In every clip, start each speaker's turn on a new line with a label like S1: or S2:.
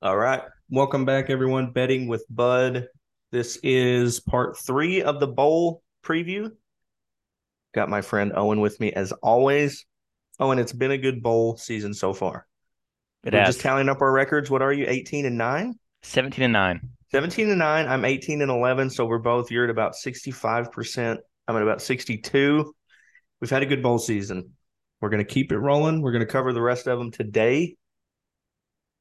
S1: All right. Welcome back, everyone. Betting with Bud. This is part three of the bowl preview. Got my friend Owen with me as always. Owen, it's been a good bowl season so far.
S2: It
S1: We're
S2: has
S1: just tallying up our records. What are you? 18 and 9?
S2: 17 and 9.
S1: 17 and 9. I'm 18 and 11. So we're both, you're at about 65%. I'm at about 62. We've had a good bowl season. We're going to keep it rolling. We're going to cover the rest of them today.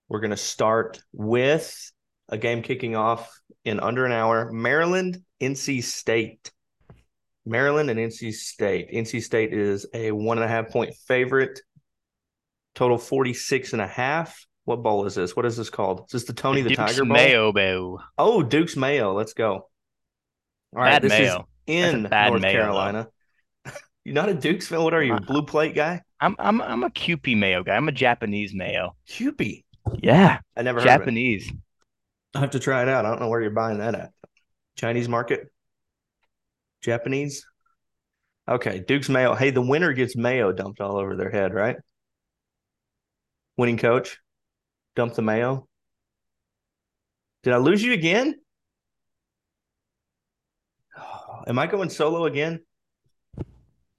S1: We're going to start with a game kicking off in under an hour Maryland, NC State. Maryland and NC State. NC State is a one and a half point favorite. Total 46 and a half. What bowl is this? What is this called? Is this the Tony the,
S2: Duke's
S1: Tiger Bowl?
S2: Mayo Bowl.
S1: Oh, Duke's Mayo. Let's go. All right,
S2: Bad
S1: this
S2: Mayo.
S1: is in North
S2: Mayo.
S1: Carolina. You're not a Duke's fan. What are you, blue plate guy?
S2: I'm I'm I'm a Kewpie Mayo guy. I'm a Japanese Mayo.
S1: Kewpie.
S2: Yeah,
S1: I never heard.
S2: Japanese.
S1: I have to try it out. I don't know where you're buying that at. Chinese market? Japanese? Okay, Duke's mayo. Hey, the winner gets mayo dumped all over their head, right? Winning coach, dump the mayo. Did I lose you again? Am I going solo again?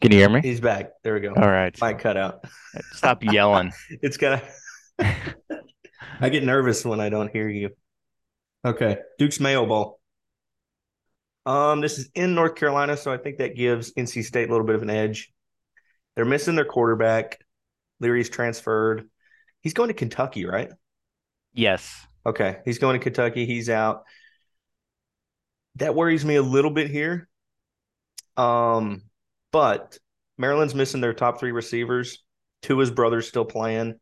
S2: Can you hear me?
S1: He's back. There we go.
S2: All right.
S1: Might cut out.
S2: Stop yelling.
S1: It's gonna. I get nervous when I don't hear you. Okay, Duke's Mayo Bowl. Um, this is in North Carolina, so I think that gives NC State a little bit of an edge. They're missing their quarterback. Leary's transferred. He's going to Kentucky, right?
S2: Yes.
S1: Okay, he's going to Kentucky. He's out. That worries me a little bit here. Um, but Maryland's missing their top three receivers. Two of his brothers still playing.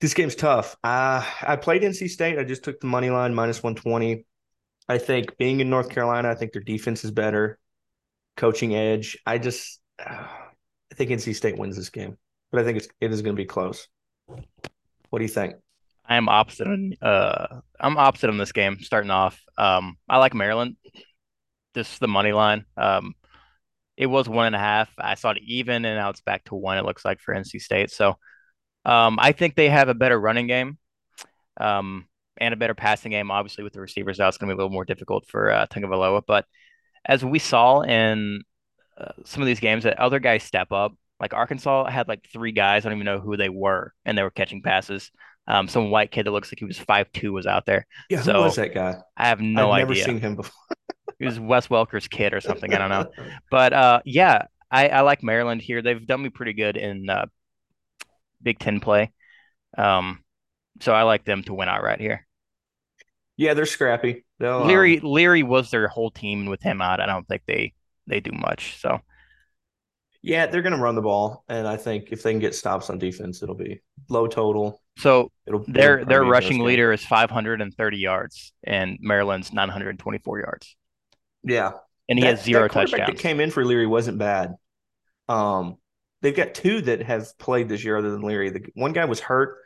S1: This game's tough. Uh, I played NC State. I just took the money line minus 120. I think being in North Carolina, I think their defense is better. Coaching edge. I just uh, I think NC State wins this game. But I think it's it is going to be close. What do you think?
S2: I am opposite on uh I'm opposite on this game starting off. Um I like Maryland. This is the money line. Um it was one and a half. I saw it even and now it's back to one, it looks like for NC State. So um I think they have a better running game. Um and a better passing game. Obviously, with the receivers out, it's going to be a little more difficult for uh, Tagovailoa. But as we saw in uh, some of these games, that other guys step up. Like Arkansas had like three guys. I don't even know who they were, and they were catching passes. Um, some white kid that looks like he was five two was out there.
S1: Yeah, who was that guy?
S2: I have no
S1: I've never seen him before.
S2: He was Wes Welker's kid or something. I don't know. But uh, yeah, I, I like Maryland here. They've done me pretty good in uh, Big Ten play. Um, so I like them to win outright here.
S1: yeah, they're scrappy. They'll, um,
S2: Leary Leary was their whole team and with him out. I don't think they they do much. So
S1: yeah, they're going to run the ball, and I think if they can get stops on defense, it'll be low total.
S2: so
S1: It'll
S2: their their
S1: be a close
S2: rushing leader is 530 yards and Maryland's 924 yards.
S1: Yeah,
S2: And he
S1: that,
S2: has zero touchdowns.
S1: that came in for Leary wasn't bad. Um, they've got two that have played this year other than Leary. The one guy was hurt,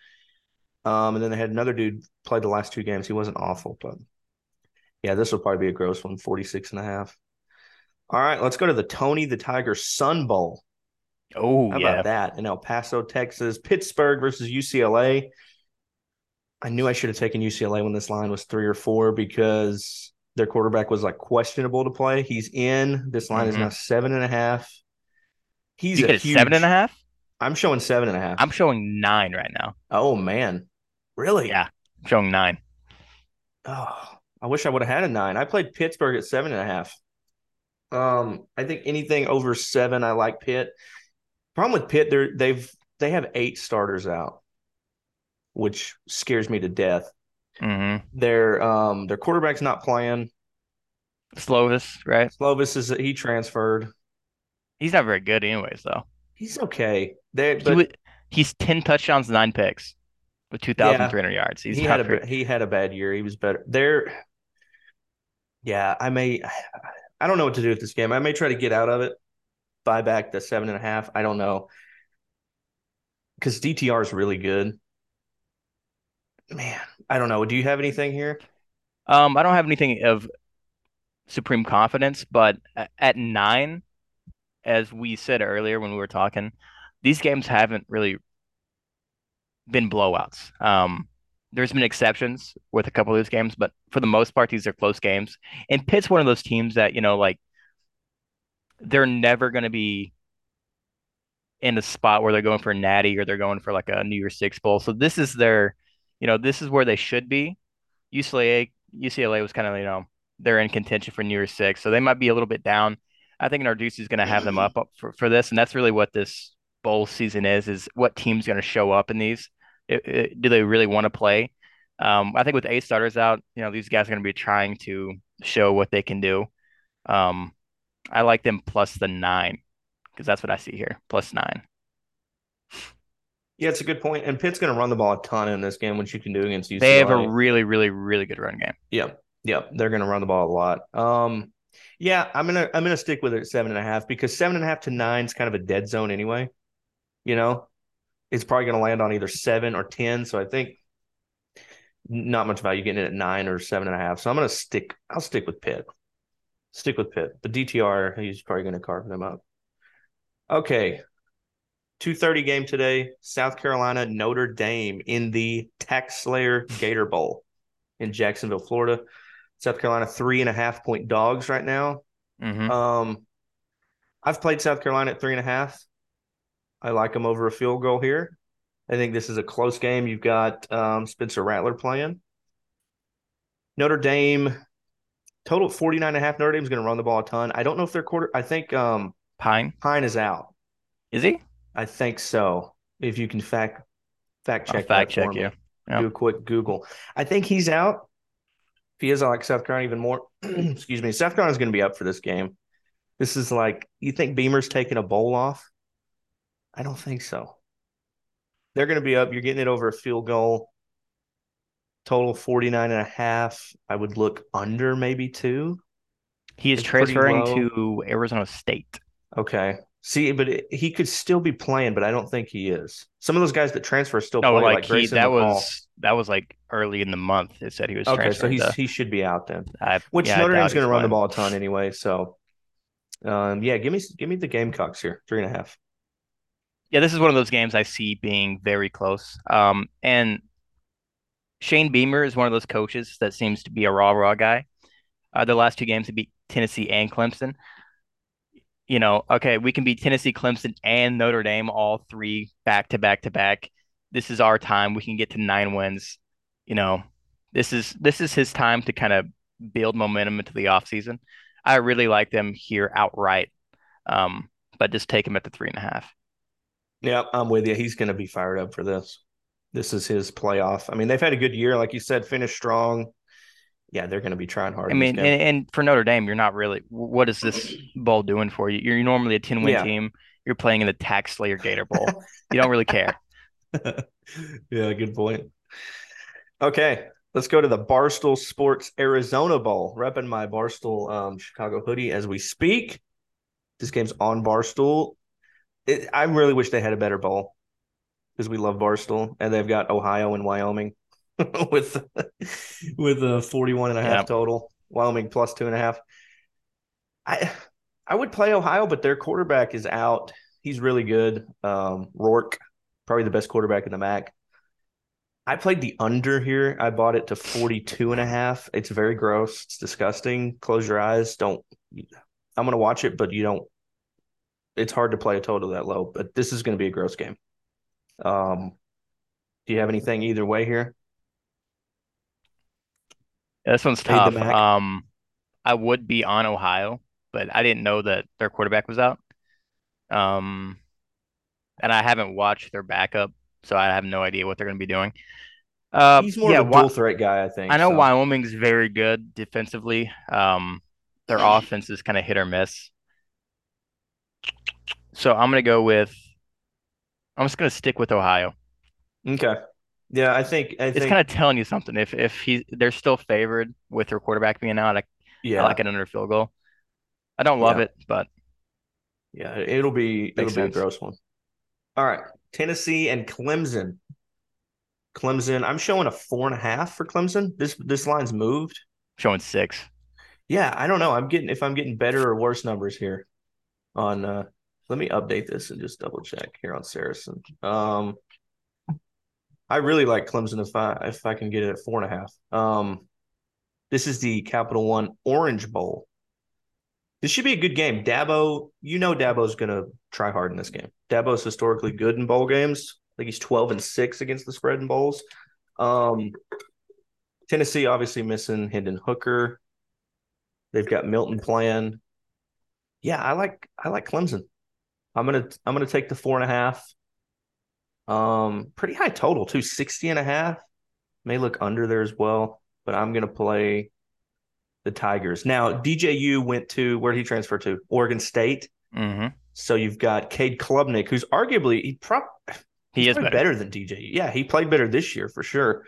S1: um, and then they had another dude played the last two games. He wasn't awful, but yeah, this will probably be a gross one, 46 and a half. All right, let's go to the Tony the Tiger Sun Bowl.
S2: oh
S1: How
S2: yeah.
S1: about that? In El Paso, Texas, Pittsburgh versus UCLA. I knew I should have taken UCLA when this line was three or four because their quarterback was like questionable to play. He's in. This line is
S2: Mhm.
S1: now seven and a half. He's
S2: You
S1: a huge,
S2: seven and a half?
S1: I'm showing seven and a half.
S2: I'm showing nine right now.
S1: oh man, really?
S2: Yeah. I'm showing nine.
S1: Oh, I wish I would have had a nine. I played Pittsburgh at seven and a half. Um, I think anything over seven, I like Pitt. Problem with Pitt, they're they've they have eight starters out, which scares me to death.
S2: hmm
S1: Their um their quarterback's not playing.
S2: Slovis, right?
S1: Slovis is he transferred.
S2: He's not very good anyways though.
S1: He's okay. They
S2: He
S1: but
S2: would, he's 10 touchdowns, nine picks with 2,300 yards. He's
S1: he had a he had a bad year. He was better. They're yeah, I may I don't know what to do with this game. I may try to get out of it, buy back the seven and a half. I don't know. Because DTR is really good. Man, I don't know. Do you have anything here?
S2: Um, I don't have anything of supreme confidence, but at nine, as we said earlier when we were talking, these games haven't really been blowouts. Um, there's been exceptions with a couple of these games, but for the most part, these are close games. And Pitt's one of those teams that, you know, like they're never going to be in a spot where they're going for a natty or they're going for like a New Year's Six bowl. So this is their, you know, this is where they should be. UCLA, UCLA was kind of, you know, they're in contention for New Year's Six, so they might be a little bit down. I think Narduzzi is going to have them up, up for, for this, and that's really what this bowl season is: is what team's going to show up in these. It, it, do they really want to play? Um, I think with eight starters out, you know, these guys are going to be trying to show what they can do. Um, I like them plus the nine because that's what I see here, plus nine.
S1: Yeah, it's a good point. And Pitt's going to run the ball a ton in this game, which you can do against UCLA.
S2: They have a really, really, really good run game.
S1: Yeah, yeah, They're going to run the ball a lot. Um, yeah, I'm gonna I'm gonna stick with it at seven and a half because seven and a half to nine is kind of a dead zone anyway. You know, it's probably to land on either seven or ten. So I think not much value getting it at nine or seven and a half. So I'm to stick. I'll stick with Pitt. Stick with Pitt. The DTR, he's probably to carve them up. Okay. 2:30 game today. South Carolina Notre Dame in the Tax Slayer Gator Bowl in Jacksonville, Florida. South Carolina three and a half point dogs right now.
S2: Mm-hmm.
S1: Um, I've played South Carolina at three and a half. I like them over a field goal here. I think this is a close game. You've got um, Spencer Rattler playing. Notre Dame total 49 and a half. Notre Dame's going to run the ball a ton. I don't know if they're quarter. I think um,
S2: Pine
S1: Pyne is out.
S2: is he?
S1: I think so. If you can fact fact
S2: I'll
S1: check
S2: fact check
S1: me.
S2: Yeah.
S1: Do a quick Google. I think he's out. If he is, I like South Carolina even more. Excuse me. South Carolina's going to be up for this game. This is like you think Beamer's taking a bowl off? I don't think so. They're going to be up. You're getting it over a field goal. Total 49 and a half. I would look under maybe two.
S2: He is
S1: It's
S2: transferring to Arizona State.
S1: Okay. See, but it, he could still be playing, but I don't think he is. Some of those guys that transfer still
S2: No,
S1: play,
S2: like,
S1: like,
S2: he that was that was like early in the month. It said he was
S1: Okay, so he's
S2: to.
S1: he should be out then.
S2: I,
S1: Which
S2: yeah,
S1: Notre Dame's going to run the ball a ton anyway. So, um, yeah, give me give me the Gamecocks here, three and a half.
S2: Yeah, this is one of those games I see being very close. Um, and Shane Beamer is one of those coaches that seems to be a raw, raw guy. Uh, the last two games he beat Tennessee and Clemson. You know, okay, we can beat Tennessee, Clemson, and Notre Dame all three back to back to back. This is our time. We can get to nine wins. You know, this is this is his time to kind of build momentum into the offseason. I really like them here outright. Um, but just take him at the three and a half.
S1: Yeah, I'm with you. He's going to be fired up for this. This is his playoff. I mean, they've had a good year, like you said, finished strong. Yeah, they're going to be trying hard.
S2: I mean, and, and for Notre Dame, you're not really. What is this bowl doing for you? You're normally a 10 win
S1: Yeah.
S2: team. You're playing in the Tax Slayer Gator Bowl. you don't really care.
S1: yeah, good point. Okay, let's go to the Barstool Sports Arizona Bowl. Repping my Barstool um, Chicago hoodie as we speak. This game's on Barstool. It, I really wish they had a better bowl because we love Barstool and they've got Ohio and Wyoming with with a 41 and a half
S2: Yeah.
S1: total. Wyoming plus two and a half. I I would play Ohio, but their quarterback is out. He's really good. Um, Rourke, probably the best quarterback in the MAC. I played the under here. I bought it to 42 and a half. It's very gross. It's disgusting. Close your eyes. Don't I'm going to watch it, but you don't it's hard to play a total that low, but this is going to be a gross game. Um do you have anything either way here?
S2: Yeah, this one's tough. Um, I would be on Ohio, but I didn't know that their quarterback was out. Um, and I haven't watched their backup, so I have no idea what they're going to be doing. Uh,
S1: He's more
S2: yeah,
S1: of a dual threat guy, I think.
S2: I know
S1: so.
S2: Wyoming's very good defensively. Um, their offense is kind of hit or miss. So I'm gonna go with. I'm just gonna stick with Ohio.
S1: Okay. Yeah, I think I
S2: It's
S1: think
S2: kind of telling you something. If if he they're still favored with their quarterback being out, I,
S1: yeah.
S2: I like an under field goal. I don't love
S1: Yeah.
S2: it, but
S1: Yeah, it'll be it'll
S2: Makes
S1: be a gross one. All right. Tennessee and Clemson. Clemson, I'm showing a four and a half for Clemson. This this line's moved.
S2: showing six.
S1: Yeah, I don't know. I'm getting if I'm getting better or worse numbers here on uh let me update this and just double check here on Saracen. Um I really like Clemson if I if I can get it at four and a half. Um, this is the Capital One Orange Bowl. This should be a good game. Dabo, you know Dabo's gonna try hard in this game. Dabo's historically good in bowl games. I think he's twelve and six against the spread in bowls. Um, Tennessee obviously missing Hendon Hooker. They've got Milton playing. Yeah, I like I like Clemson. I'm gonna I'm gonna take the four and a half. Um, pretty high total too, 60 and a half. May look under there as well, but I'm gonna play the Tigers. Now, DJU went to where did he transferred to? Oregon State.
S2: Mm-hmm.
S1: So you've got Cade Klubnik, who's arguably he pro-
S2: he is
S1: better.
S2: better.
S1: better than DJU. Yeah, he played better this year for sure.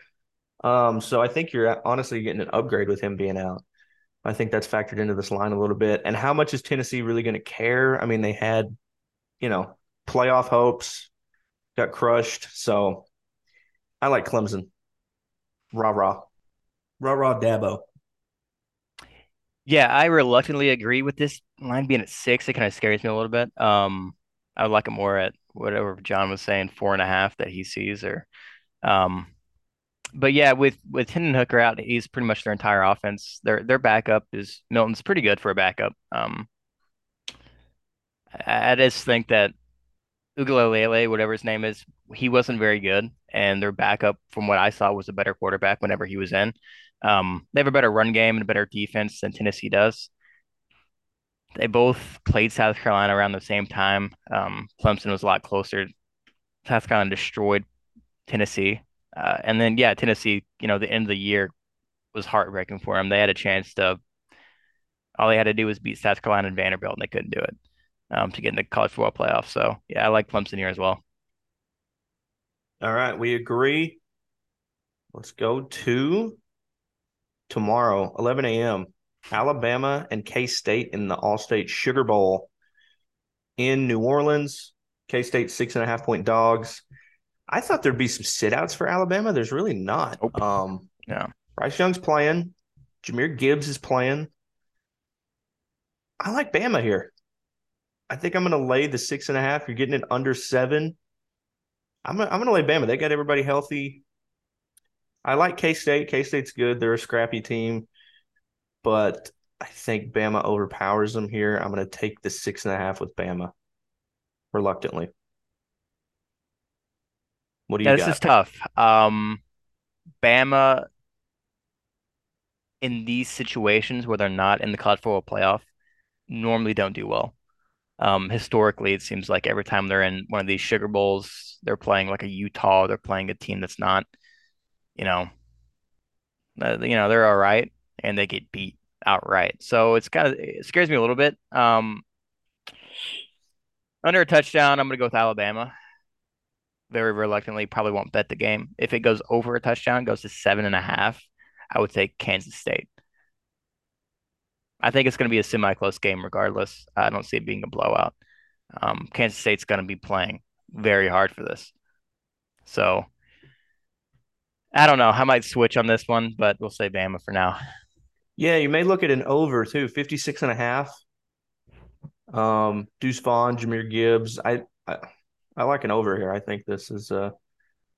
S1: Um, so I think you're honestly getting an upgrade with him being out. I think that's factored into this line a little bit. And how much is Tennessee really going to care? I mean, they had, you know, playoff hopes, got crushed. So I like Clemson. Rah rah. Rah rah Dabo.
S2: Yeah, I reluctantly agree with this line being at six. It kind of scares me a little bit. Um, I would like it more at whatever John was saying, four and a half that he sees, or, um, but yeah, with with Hendon Hooker out, he's pretty much their entire offense. Their their backup is Milton's pretty good for a backup. Um, I, I just think that Uiagalelei, whatever his name is, he wasn't very good, and their backup, from what I saw, was a better quarterback whenever he was in. Um, they have a better run game and a better defense than Tennessee does. They both played South Carolina around the same time. Um, Clemson was a lot closer. South Carolina destroyed Tennessee. Uh, and then, yeah, Tennessee, you know, the end of the year was heartbreaking for them. They had a chance to, all they had to do was beat South Carolina and Vanderbilt, and they couldn't do it um, to get in the college football playoff. So, yeah, I like Clemson here as well.
S1: All right, we agree. Let's go to tomorrow, 11 a.m. Alabama and K State in the Allstate Sugar Bowl in New Orleans. K State six and a half point dogs. I thought there'd be some sit outs for Alabama. There's really not. Um,
S2: Yeah.
S1: Bryce Young's playing. Jahmyr Gibbs is playing. I like Bama here. I think I'm going to lay the six and a half. You're getting it under seven. I'm gonna, I'm going to lay Bama. They got everybody healthy. I like K State. K State's good. They're a scrappy team, but I think Bama overpowers them here. I'm going to take the six and a half with Bama reluctantly. What do you
S2: Yeah,
S1: got?
S2: this is tough. Um, Bama in these situations where they're not in the college football playoff normally don't do well. Um, historically, it seems like every time they're in one of these sugar bowls, they're playing like a Utah, they're playing a team that's not, you know, uh, you know, they're all right and they get beat outright. So it's kind of it scares me a little bit. Um, under a touchdown, I'm gonna go with Alabama. Very reluctantly, probably won't bet the game. If it goes over a touchdown, goes to seven and a half, I would take Kansas State. I think it's going to be a semi-close game regardless. I don't see it being a blowout. Um, Kansas State's going to be playing very hard for this. So I don't know. I might switch on this one, but we'll say Bama for now.
S1: Yeah, you may look at an over too, 56 and a half. Um, Deuce Vaughn, Jahmyr Gibbs. I, I I like an over here. I think this is a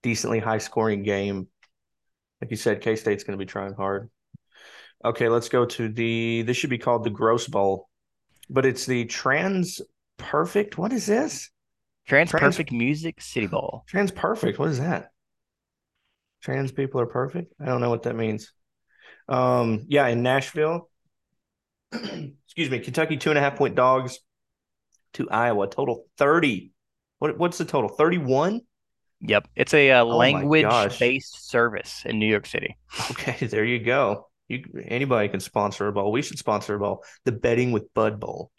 S1: decently high scoring game. Like you said, K State's going to be trying hard. Okay, let's go to the. This should be called the Gross Bowl, but it's the Trans Perfect. What is this?
S2: Trans
S1: Trans-
S2: Perfect Music City Bowl.
S1: TransPerfect. What is that? Trans people are perfect. I don't know what that means. Um, yeah, in Nashville. excuse me, Kentucky two and a half point dogs to Iowa. Total thirty. What what's the total? Thirty one.
S2: Yep, it's a uh,
S1: Oh
S2: language-based service in New York City.
S1: Okay, there you go. You anybody can sponsor a bowl. We should sponsor a bowl. The betting with Bud Bowl.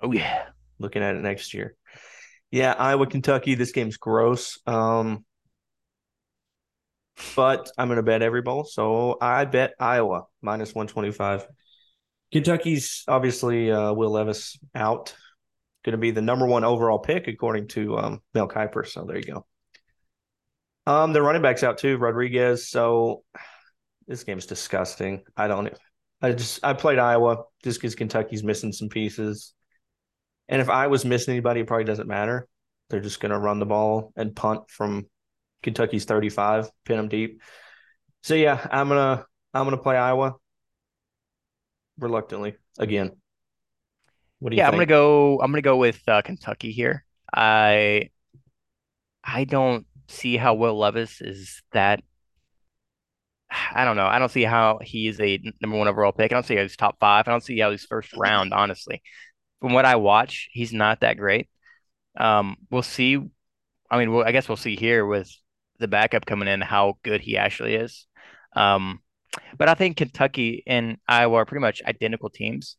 S2: Oh yeah.
S1: Looking at it next year. Yeah, Iowa, Kentucky. This game's gross. Um, but I'm gonna bet every bowl, so I bet Iowa minus one twenty five. Kentucky's obviously uh, Will Levis out. Going to be the number one overall pick according to um, Mel Kiper. So there you go. Um, the running backs out too, Rodriguez. So this game's disgusting. I don't. I just I played Iowa just because Kentucky's missing some pieces, and if I was missing anybody, it probably doesn't matter. They're just going to run the ball and punt from Kentucky's 35, pin them deep. So yeah, I'm gonna I'm gonna play Iowa reluctantly again.
S2: What do you? Yeah, think? I'm gonna go. I'm gonna go with uh, Kentucky here. I I don't see how Will Levis is that. I don't know. I don't see how he is a number one overall pick. I don't see how he's top five. I don't see how he's first round. Honestly, from what I watch, he's not that great. Um, we'll see. I mean, well, I guess we'll see here with the backup coming in how good he actually is. Um, but I think Kentucky and Iowa are pretty much identical teams.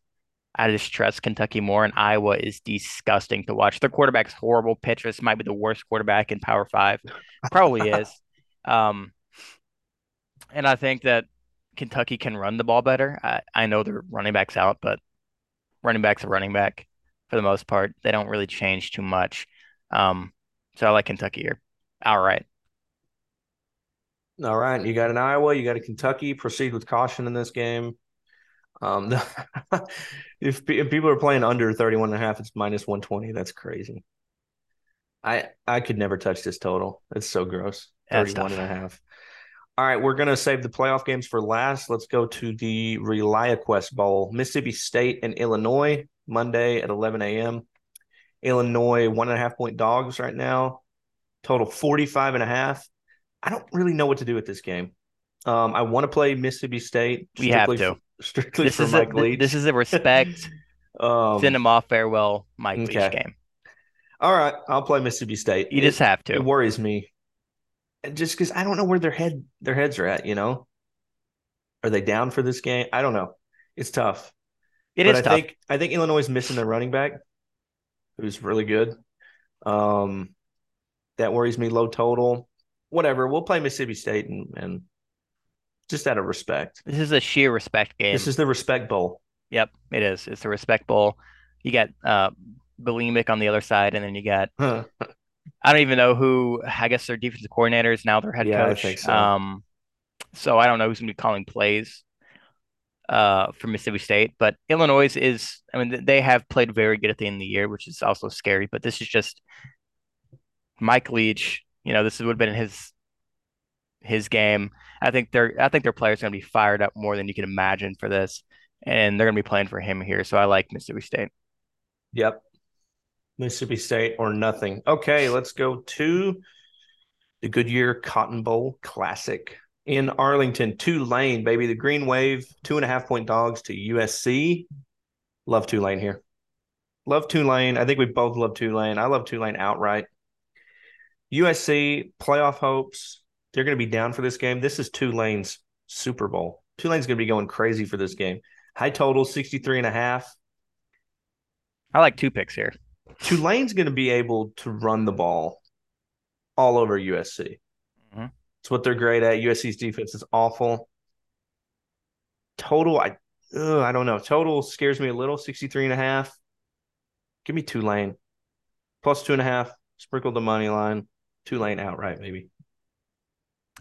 S2: I just trust Kentucky more, and Iowa is disgusting to watch. Their quarterback's horrible. Petras might be the worst quarterback in Power Five, probably is. Um, and I think that Kentucky can run the ball better. I, I know their running backs out, but running back's are running back for the most part. They don't really change too much. Um, so I like Kentucky here outright.
S1: All right, you got an Iowa, you got a Kentucky. Proceed with caution in this game. Um, the, if, if people are playing under 31 and a half, it's minus 120. That's crazy. I I could never touch this total. It's so gross. That's 31 tough. and a half. All right, we're going to save the playoff games for last. Let's go to the ReliaQuest Bowl. Mississippi State and Illinois, Monday at 11 a.m. Illinois, one and a half point dogs right now. Total 45 and a half. I don't really know what to do with this game. Um, I want to play Mississippi State.
S2: We have to.
S1: Strictly
S2: this
S1: for
S2: is
S1: Mike
S2: a,
S1: Leach.
S2: This is a respect, um, send him off farewell Mike okay. Leach game.
S1: All right, I'll play Mississippi State.
S2: You it, just have to.
S1: It worries me, just because I don't know where their head their heads are at. You know, are they down for this game? I don't know. It's tough.
S2: It
S1: but
S2: is
S1: I
S2: tough.
S1: think I think Illinois is missing their running back, who's really good. Um, that worries me. Low total. Whatever. We'll play Mississippi State and and just out of respect.
S2: This is a sheer respect game.
S1: This is the respect bowl.
S2: Yep, it is. It's the respect bowl. You got uh Bieniemy on the other side, and then you got I don't even know who. I guess their defensive coordinators now their head
S1: yeah,
S2: coach.
S1: I so.
S2: Um, so I don't know who's gonna be calling plays uh for Mississippi State, but Illinois is. I mean, they have played very good at the end of the year, which is also scary. But this is just Mike Leach. You know, this would have been his his game. I think they're I think their players going to be fired up more than you can imagine for this, and they're going to be playing for him here. So I like Mississippi State.
S1: Yep, Mississippi State or nothing. Okay, let's go to the Goodyear Cotton Bowl Classic in Arlington. Tulane, baby, the Green Wave, two and a half point dogs to USC. Love Tulane here. Love Tulane. I think we both love Tulane. I love Tulane outright. USC playoff hopes they're going to be down for this game. This is Tulane's Super Bowl. Tulane's going to be going crazy for this game. High total 63 and a half.
S2: I like two picks here.
S1: Tulane's going to be able to run the ball all over USC. Mm-hmm. It's what they're great at. USC's defense is awful. Total, I ugh, I don't know. Total scares me a little, 63 and a half. Give me Tulane. Plus two and a half. Sprinkle the money line. Tulane outright, maybe.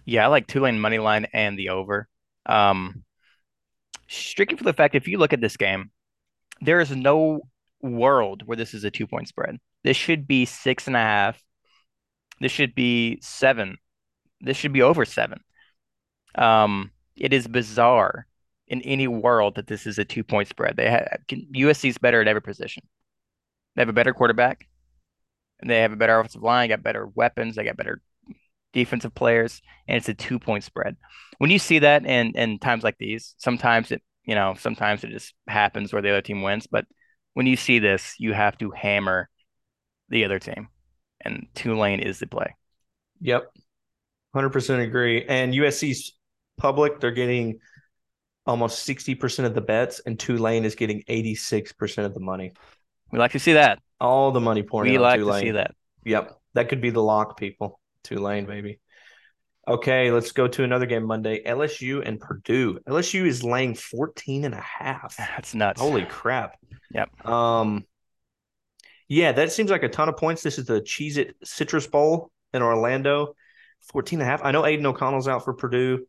S2: Yeah, I like Tulane money line and the over. Um, strictly for the fact, if you look at this game, there is no world where this is a two point spread. This should be six and a half. This should be seven. This should be over seven. Um, it is bizarre in any world that this is a two point spread. They have USC's better at every position. They have a better quarterback, and they have a better offensive line. Got better weapons. They got better defensive players, and it's a two point spread. When you see that in in times like these, sometimes it you know sometimes it just happens where the other team wins. But when you see this, you have to hammer the other team, and Tulane is the play.
S1: Yep, hundred percent agree. And USC's public, they're getting almost sixty percent of the bets, and Tulane is getting eighty six percent of the money.
S2: We like to see that.
S1: All the money pouring.
S2: We like
S1: Tulane.
S2: to see that.
S1: Yep, that could be the lock, people. Tulane, baby. Okay, let's go to another game Monday. LSU and Purdue. LSU is laying 14 and a half.
S2: That's nuts.
S1: Holy crap.
S2: Yep.
S1: Um yeah, that seems like a ton of points. This is the Cheez It Citrus Bowl in Orlando. 14 and a half. I know Aidan O'Connell's out for Purdue.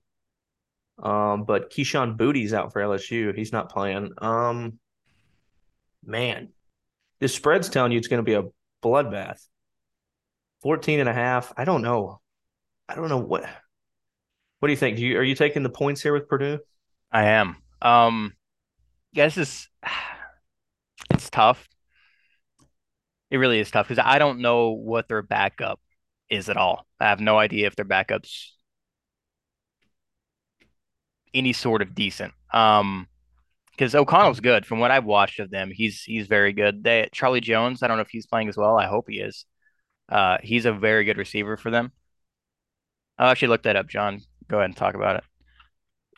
S1: Um, but Kayshon Boutte's out for LSU. He's not playing. Um man, this spread's telling you it's going to be a bloodbath. 14 and a half. I don't know. I don't know what. What do you think? Do you are you taking the points here with Purdue?
S2: I am. Um, yeah, this is it's tough. It really is tough because I don't know what their backup is at all. I have no idea if their backup's any sort of decent. Um, because O'Connell's good from what I've watched of them. He's he's very good. They Charlie Jones, I don't know if he's playing as well. I hope he is. Uh, he's a very good receiver for them. I'll actually look that up, John. Go ahead and talk about it.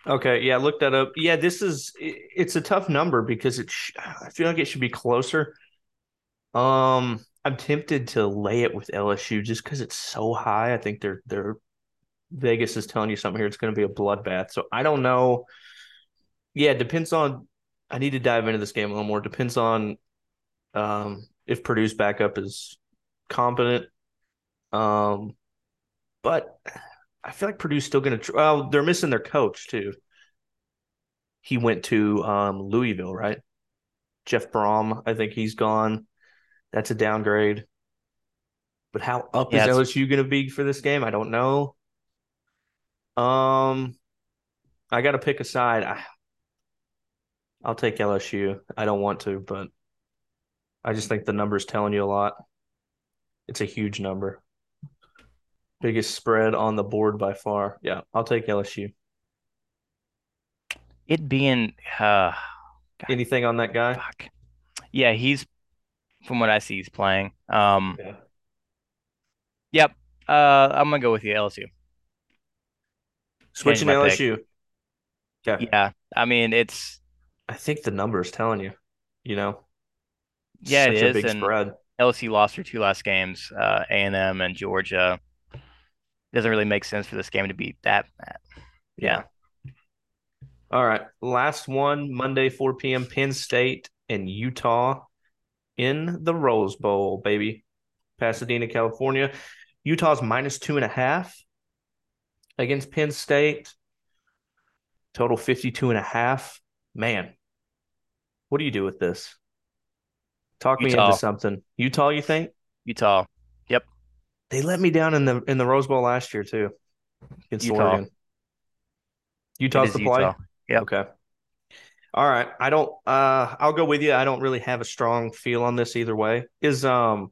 S1: Okay, yeah, look that up. Yeah, this is it's a tough number because it sh- I feel like it should be closer. Um, I'm tempted to lay it with LSU just because it's so high. I think they're they're Vegas is telling you something here. It's going to be a bloodbath. So I don't know. Yeah, it depends on. I need to dive into this game a little more. Depends on um, if Purdue's backup is competent. Um, but I feel like Purdue's still going to. Well, they're missing their coach too. He went to um, Louisville, right? Jeff Brohm, I think he's gone. That's a downgrade. But how up yeah, is LSU going to be for this game? I don't know. Um, I got to pick a side. I, I'll take LSU. I don't want to, but I just think the number's telling you a lot. It's a huge number. Biggest spread on the board by far. Yeah, I'll take LSU.
S2: It being uh
S1: God, anything on that guy? Fuck.
S2: Yeah, he's from what I see, he's playing. Um yeah. Yep. Uh I'm gonna go with you, LSU.
S1: Switching to LSU.
S2: Yeah. Yeah. I mean it's
S1: I think the number is telling you, you know.
S2: Yeah, it is. A big and spread. LSU lost their two last games, uh, A&M and Georgia. It doesn't really make sense for this game to be that bad. Yeah.
S1: All right. Last one, Monday, 4 p.m. Penn State and Utah in the Rose Bowl, baby. Pasadena, California. Utah's minus two and a half against Penn State. Total 52 and a half. Man, what do you do with this? Talk Utah. me into something. Utah, you think?
S2: Utah.
S1: They let me down in the in the Rose Bowl last year too. Against Utah. Oregon. Utah's the play. Utah.
S2: Yep.
S1: Okay. All right. I don't uh I'll go with you. I don't really have a strong feel on this either way. Is um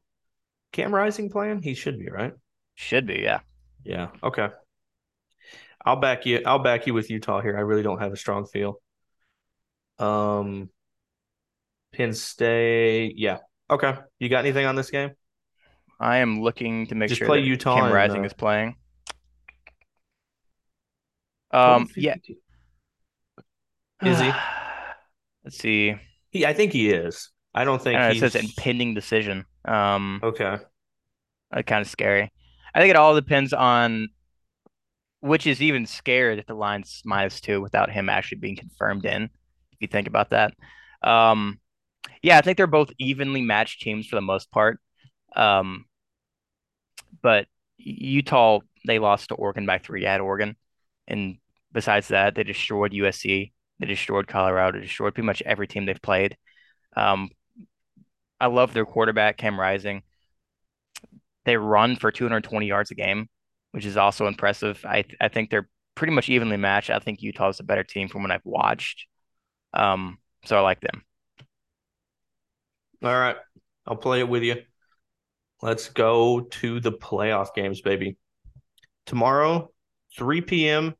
S1: Cam Rising playing? He should be, right?
S2: Should be, yeah.
S1: Yeah. Okay. I'll back you. I'll back you with Utah here. I really don't have a strong feel. Um, Penn State. Yeah. Okay. You got anything on this game?
S2: I am looking to make Just sure play Utah Cam Rising uh, is playing. Um. Yeah.
S1: Is he?
S2: Let's see.
S1: He. I think he is. I don't think
S2: I know, it says impending decision. Um.
S1: Okay.
S2: Uh, kind of scary. I think it all depends on which is even scared if the line's minus two without him actually being confirmed in. If you think about that, um, yeah, I think they're both evenly matched teams for the most part. Um, but Utah they lost to Oregon by three at Oregon, and besides that, they destroyed USC, they destroyed Colorado, they destroyed pretty much every team they've played. Um, I love their quarterback Cam Rising. They run for 220 yards a game which is also impressive. I I think they're pretty much evenly matched. I think Utah is a better team from what I've watched. Um, so I like them.
S1: All right, I'll play it with you. Let's go to the playoff games, baby. Tomorrow, 3 p.m.,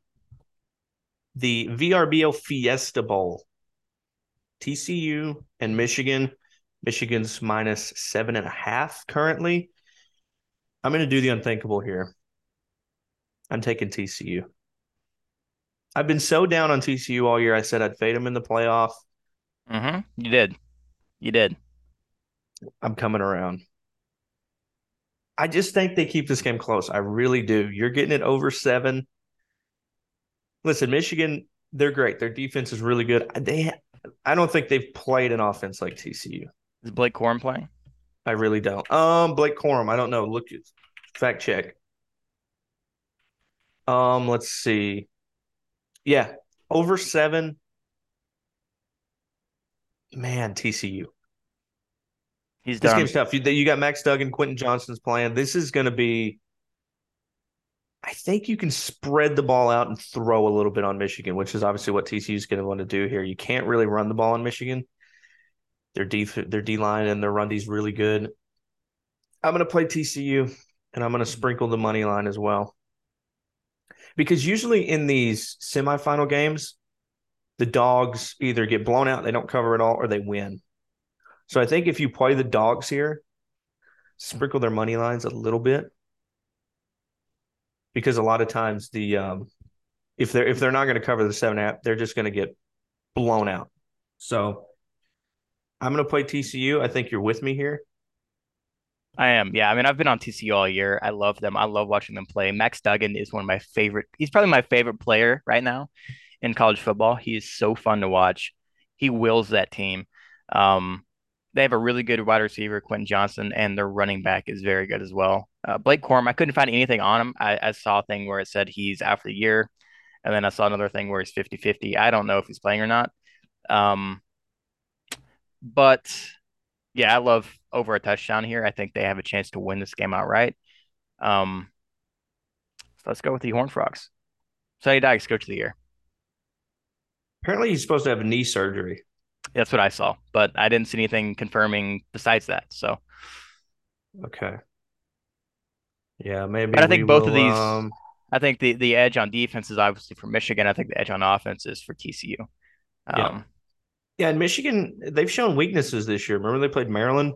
S1: the VRBO Fiesta Bowl. TCU and Michigan. Michigan's minus seven and a half currently. I'm going to do the unthinkable here. I'm taking TCU. I've been so down on TCU all year. I said I'd fade them in the playoff.
S2: Mm-hmm. You did. You did.
S1: I'm coming around. I just think they keep this game close. I really do. You're getting it over seven. Listen, Michigan, they're great. Their defense is really good. They, I don't think they've played an offense like TCU.
S2: Is Blake Corum playing?
S1: I really don't. Um, Blake Corum, I don't know. Look, fact check. Um, let's see. Yeah, over seven. Man, TCU.
S2: He's
S1: this
S2: done.
S1: game's tough. You, you got Max Duggan, Quentin Johnston's playing. This is going to be. I think you can spread the ball out and throw a little bit on Michigan, which is obviously what TCU is going to want to do here. You can't really run the ball on Michigan. Their D their D line and their run D is really good. I'm going to play TCU and I'm going to sprinkle the money line as well. Because usually in these semifinal games, the dogs either get blown out, they don't cover at all, or they win. So I think if you play the dogs here, sprinkle their money lines a little bit because a lot of times the um, if they're if they're not going to cover the seven app, they're just going to get blown out. So I'm going to play TCU. I think you're with me here.
S2: I am. Yeah. I mean, I've been on TCU all year. I love them. I love watching them play. Max Duggan is one of my favorite. He's probably my favorite player right now in college football. He is so fun to watch. He wills that team. Um, they have a really good wide receiver, Quentin Johnston, and their running back is very good as well. Uh, Blake Corum, I couldn't find anything on him. I, I, saw a thing where it said he's out for the year, and then I saw another thing where he's 50 50. I don't know if he's playing or not. Um, but yeah, I love over a touchdown here. I think they have a chance to win this game outright. Um, so let's go with the Horn Frogs. Sonny Dykes, coach of the year.
S1: Apparently, he's supposed to have knee surgery.
S2: That's what I saw, but I didn't see anything confirming besides that. So,
S1: okay, yeah, maybe.
S2: But I think both will, of these. Um... I think the the edge on defense is obviously for Michigan. I think the edge on offense is for TCU.
S1: Um, yeah. Yeah, and Michigan, they've shown weaknesses this year. Remember they played Maryland,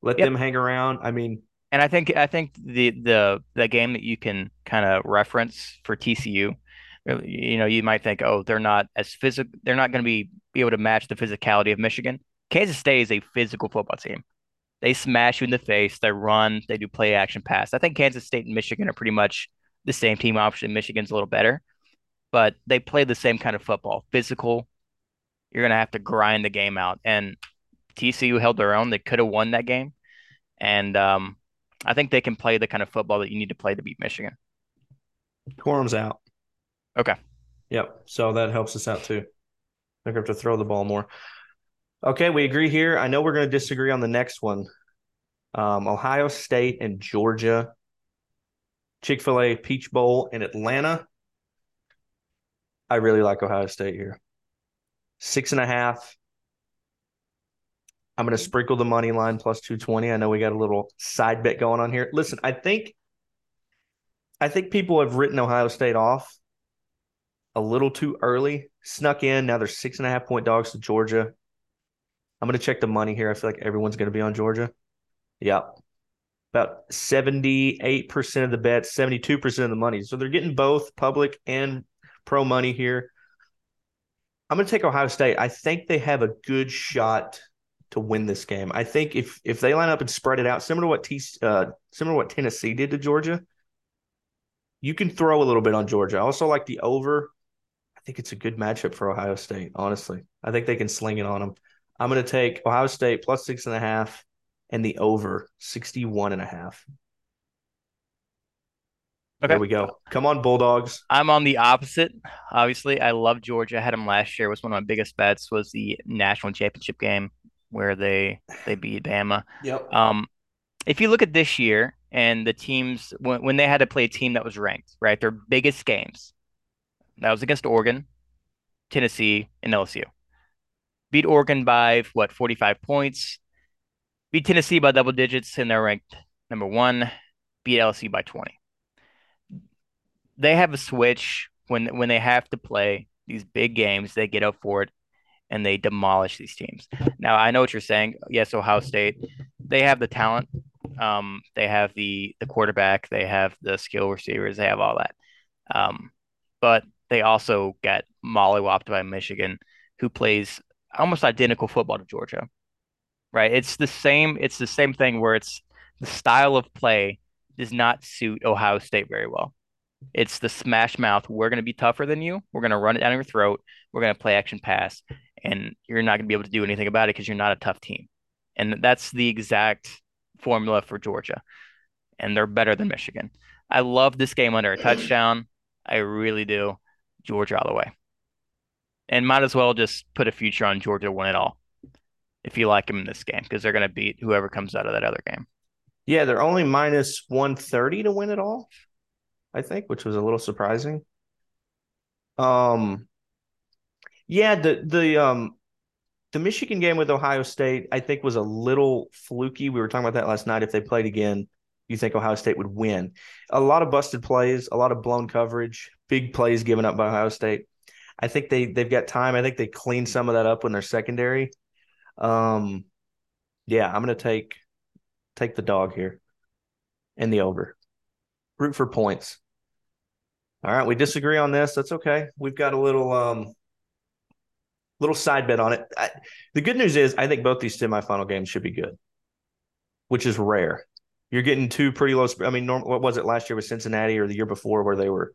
S1: let yep. them hang around. I mean,
S2: and I think I think the the the game that you can kind of reference for TCU, you know, you might think, oh, they're not as physical. They're not going to be be able to match the physicality of Michigan. Kansas State is a physical football team. They smash you in the face. They run. They do play action pass. I think Kansas State and Michigan are pretty much the same team. Obviously, Michigan's a little better, but they play the same kind of football. Physical. You're gonna have to grind the game out, and TCU held their own. They could have won that game, and um, I think they can play the kind of football that you need to play to beat Michigan.
S1: Corum's out.
S2: Okay.
S1: Yep. So that helps us out too. To have to throw the ball more. Okay, we agree here. I know we're going to disagree on the next one. Um, Ohio State and Georgia. Chick fil A Peach Bowl in Atlanta. I really like Ohio State here. Six and a half. I'm going to sprinkle the money line plus 220. I know we got a little side bet going on here. Listen, I think I think people have written Ohio State off a little too early. Snuck in. Now they're six and a half point dogs to Georgia. I'm going to check the money here. I feel like everyone's going to be on Georgia. Yep. About 78% of the bets, 72% of the money. So they're getting both public and pro money here. I'm going to take Ohio State. I think they have a good shot to win this game. I think if if they line up and spread it out, similar to what T, uh, similar to what Tennessee did to Georgia, you can throw a little bit on Georgia. I also like the over. I think it's a good matchup for Ohio State. Honestly, I think they can sling it on them. I'm going to take Ohio State plus six and a half and the over 61 and a half. Okay. There we go. Come on, Bulldogs.
S2: I'm on the opposite. Obviously, I love Georgia. I had them last year. It was one of my biggest bets. Was the national championship game where they they beat Bama.
S1: Yep.
S2: Um, if you look at this year and the teams when, when they had to play a team that was ranked, right? Their biggest games. That was against Oregon, Tennessee, and LSU. Beat Oregon by what 45 points. Beat Tennessee by double digits and they're ranked number one. Beat LSU by 20. They have a switch when when they have to play these big games. They get up for it and they demolish these teams. Now I know what you're saying. Yes, Ohio State, they have the talent. Um, they have the the quarterback. They have the skill receivers. They have all that. Um, but they also get mollywopped by Michigan, who plays almost identical football to Georgia. Right? It's the same. It's the same thing where it's the style of play does not suit Ohio State very well. It's the smash mouth. We're going to be tougher than you. We're going to run it down your throat. We're going to play action pass, and you're not going to be able to do anything about it because you're not a tough team. And that's the exact formula for Georgia. And they're better than Michigan. I love this game under a touchdown. I really do. Georgia all the way. And might as well just put a future on Georgia to win it all if you like them in this game because they're going to beat whoever comes out of that other game.
S1: Yeah, they're only minus 130 to win it all. I think, which was a little surprising. Um, yeah, the the um the Michigan game with Ohio State, I think, was a little fluky. We were talking about that last night. If they played again, you think Ohio State would win. A lot of busted plays, a lot of blown coverage, big plays given up by Ohio State. I think they they've got time. I think they clean some of that up when they're secondary. Um, yeah, I'm gonna take take the dog here and the over. Root for points. All right, we disagree on this. That's okay. We've got a little um little side bet on it. I, the good news is I think both these semifinal games should be good, which is rare. You're getting two pretty low. I mean, norm, what was it last year with Cincinnati or the year before where they were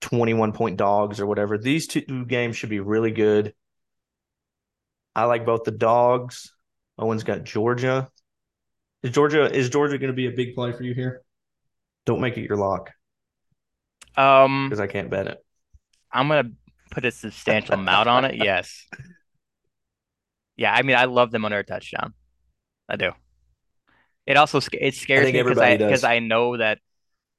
S1: 21 point dogs or whatever? These two games should be really good. I like both the dogs. Owen's got Georgia. Is Georgia is Georgia going to be a big play for you here? Don't make it your lock.
S2: Um,
S1: because I can't bet it.
S2: I'm gonna put a substantial amount on it. Yes. Yeah, I mean, I love them under a touchdown. I do. It also it scares me because I because I know that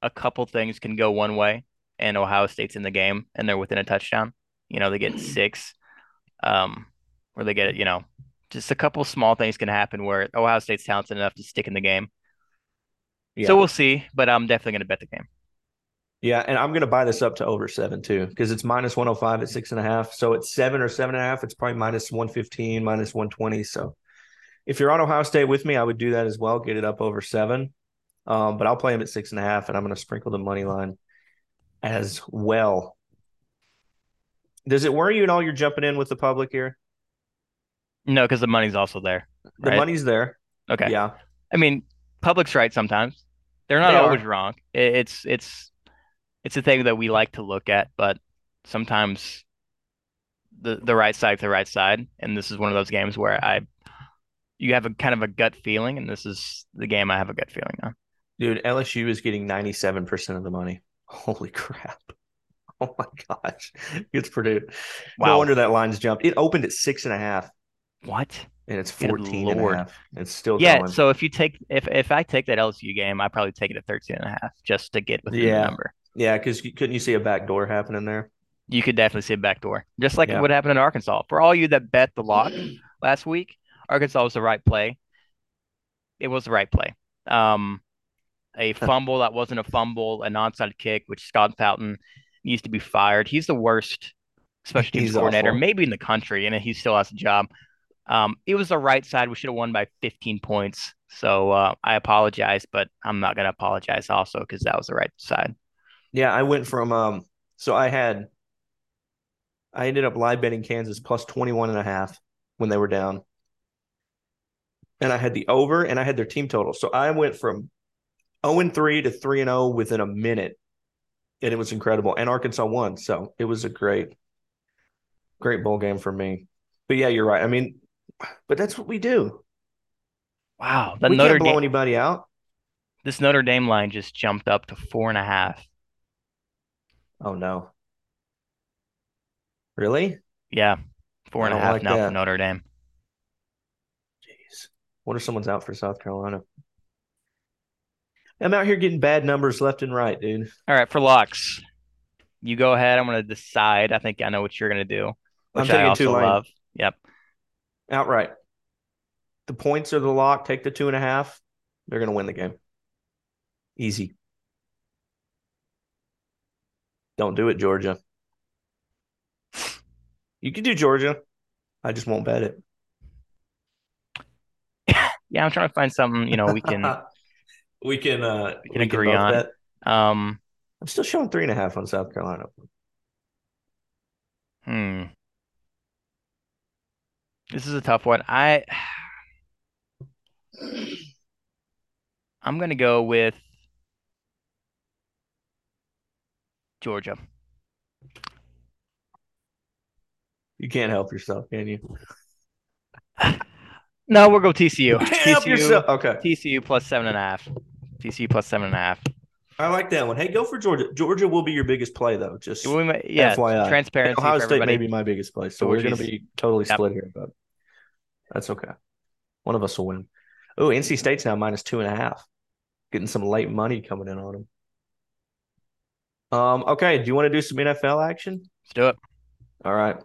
S2: a couple things can go one way, and Ohio State's in the game, and they're within a touchdown. You know, they get six, um, or they get it. you know, just a couple small things can happen where Ohio State's talented enough to stick in the game. Yeah. So we'll see, but I'm definitely going to bet the game.
S1: Yeah, and I'm going to buy this up to over seven too because it's minus 105 at six and a half. So it's seven or seven and a half. It's probably minus 115, minus 120. So if you're on Ohio State with me, I would do that as well. Get it up over seven. Um, but I'll play him at six and a half, and I'm going to sprinkle the money line as well. Does it worry you at all? You're jumping in with the public here.
S2: No, because the money's also there.
S1: Right? The money's there.
S2: Okay.
S1: Yeah.
S2: I mean, public's right sometimes. They're not they always wrong. It's it's it's a thing that we like to look at, but sometimes the the right side to the right side, and this is one of those games where I you have a kind of a gut feeling, and this is the game I have a gut feeling on.
S1: Dude, LSU is getting ninety seven percent of the money. Holy crap! Oh my gosh, it's Purdue. Wow. No wonder that line's jumped. It opened at six and a half.
S2: What?
S1: And it's 14 and a half. It's still
S2: yeah.
S1: Going.
S2: So if you take if if I take that LSU game, I probably take it at 13 and a half just to get within yeah. the number.
S1: Yeah, because couldn't you see a back door happening there?
S2: You could definitely see a back door, just like yeah. what happened in Arkansas. For all you that bet the lock last week, Arkansas was the right play. It was the right play. Um, a fumble that wasn't a fumble, an onside kick, which Scott Fountain needs to be fired. He's the worst special teams coordinator, awful. maybe in the country, and he still has a job. Um, it was the right side. We should have won by 15 points. So uh, I apologize, but I'm not going to apologize also because that was the right side.
S1: Yeah, I went from um so I had I ended up live betting Kansas plus 21 and a half when they were down. And I had the over and I had their team total. So I went from 0 and 3 to 3 and 0 within a minute. And it was incredible. And Arkansas won. So it was a great, great bowl game for me. But yeah, you're right. I mean, but that's what we do.
S2: Wow.
S1: The we Notre can't blow Dame, anybody out.
S2: This Notre Dame line just jumped up to four and a half.
S1: Oh no. Really?
S2: Yeah. Four and a half like now that. for Notre Dame.
S1: What if someone's out for South Carolina? I'm out here getting bad numbers left and right, dude.
S2: All right, for locks. You go ahead. I'm gonna decide. I think I know what you're gonna do. Which I'm taking I also two love. Yep.
S1: Outright. The points are the lock. Take the two and a half. They're gonna win the game. Easy. Don't do it, Georgia. You can do Georgia. I just won't bet it.
S2: Yeah, I'm trying to find something, you know, we can
S1: we can uh
S2: we can we agree can on. Bet. Um
S1: I'm still showing three and a half on South Carolina.
S2: Hmm. This is a tough one. I I'm gonna go with Georgia.
S1: You can't help yourself, can you?
S2: No, we'll go TCU.
S1: TCU, help yourself. Okay.
S2: TCU plus seven and a half. TCU plus seven and a half.
S1: I like that one. Hey, go for Georgia. Georgia will be your biggest play, though. Just we
S2: may, yeah, FYI. transparency.
S1: Ohio State everybody. may be my biggest play, so Georgia's, we're going to be totally split yep. here, but that's okay. One of us will win. Oh, NC State's now minus two and a half. Getting some late money coming in on them. Um, okay, do you want to do some NFL action?
S2: Let's do it.
S1: All right.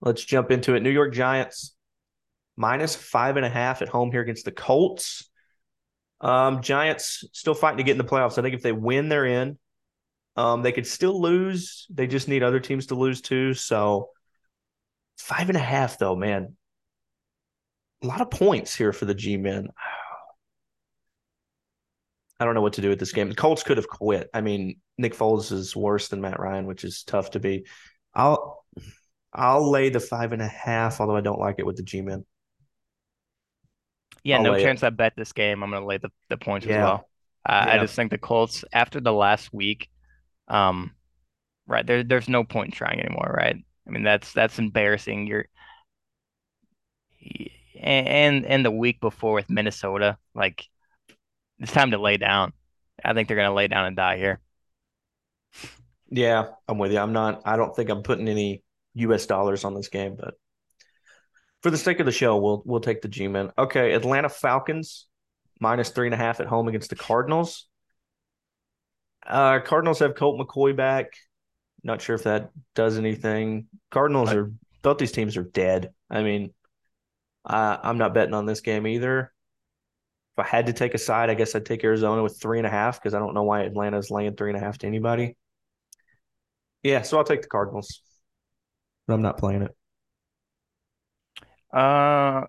S1: Let's jump into it. New York Giants minus five and a half at home here against the Colts. Um, Giants still fighting to get in the playoffs. I think if they win, they're in. Um, they could still lose. They just need other teams to lose too. So five and a half, though, man. A lot of points here for the G men. I don't know what to do with this game. The Colts could have quit. I mean, Nick Foles is worse than Matt Ryan, which is tough to be. I'll I'll lay the five and a half, although I don't like it with the G men.
S2: Yeah,
S1: I'll
S2: no chance
S1: it.
S2: I bet this game. I'm gonna lay the, the points as
S1: Yeah.
S2: well. I, I just think the Colts after the last week, um, right there, there's no point in trying anymore, right? I mean, that's that's embarrassing. You're and and the week before with Minnesota, like it's time to lay down. I think they're gonna lay down and die here.
S1: Yeah, I'm with you. I'm not. I don't think I'm putting any U.S. dollars on this game, but for the sake of the show, we'll we'll take the G-men. Okay, Atlanta Falcons minus three and a half at home against the Cardinals. Uh, Cardinals have Colt McCoy back. Not sure if that does anything. Cardinals are both these teams are dead. I mean, uh, I'm not betting on this game either. If I had to take a side, I guess I'd take Arizona with three and a half because I don't know why Atlanta's laying three and a half to anybody. Yeah, so I'll take the Cardinals. But I'm not playing it.
S2: Uh,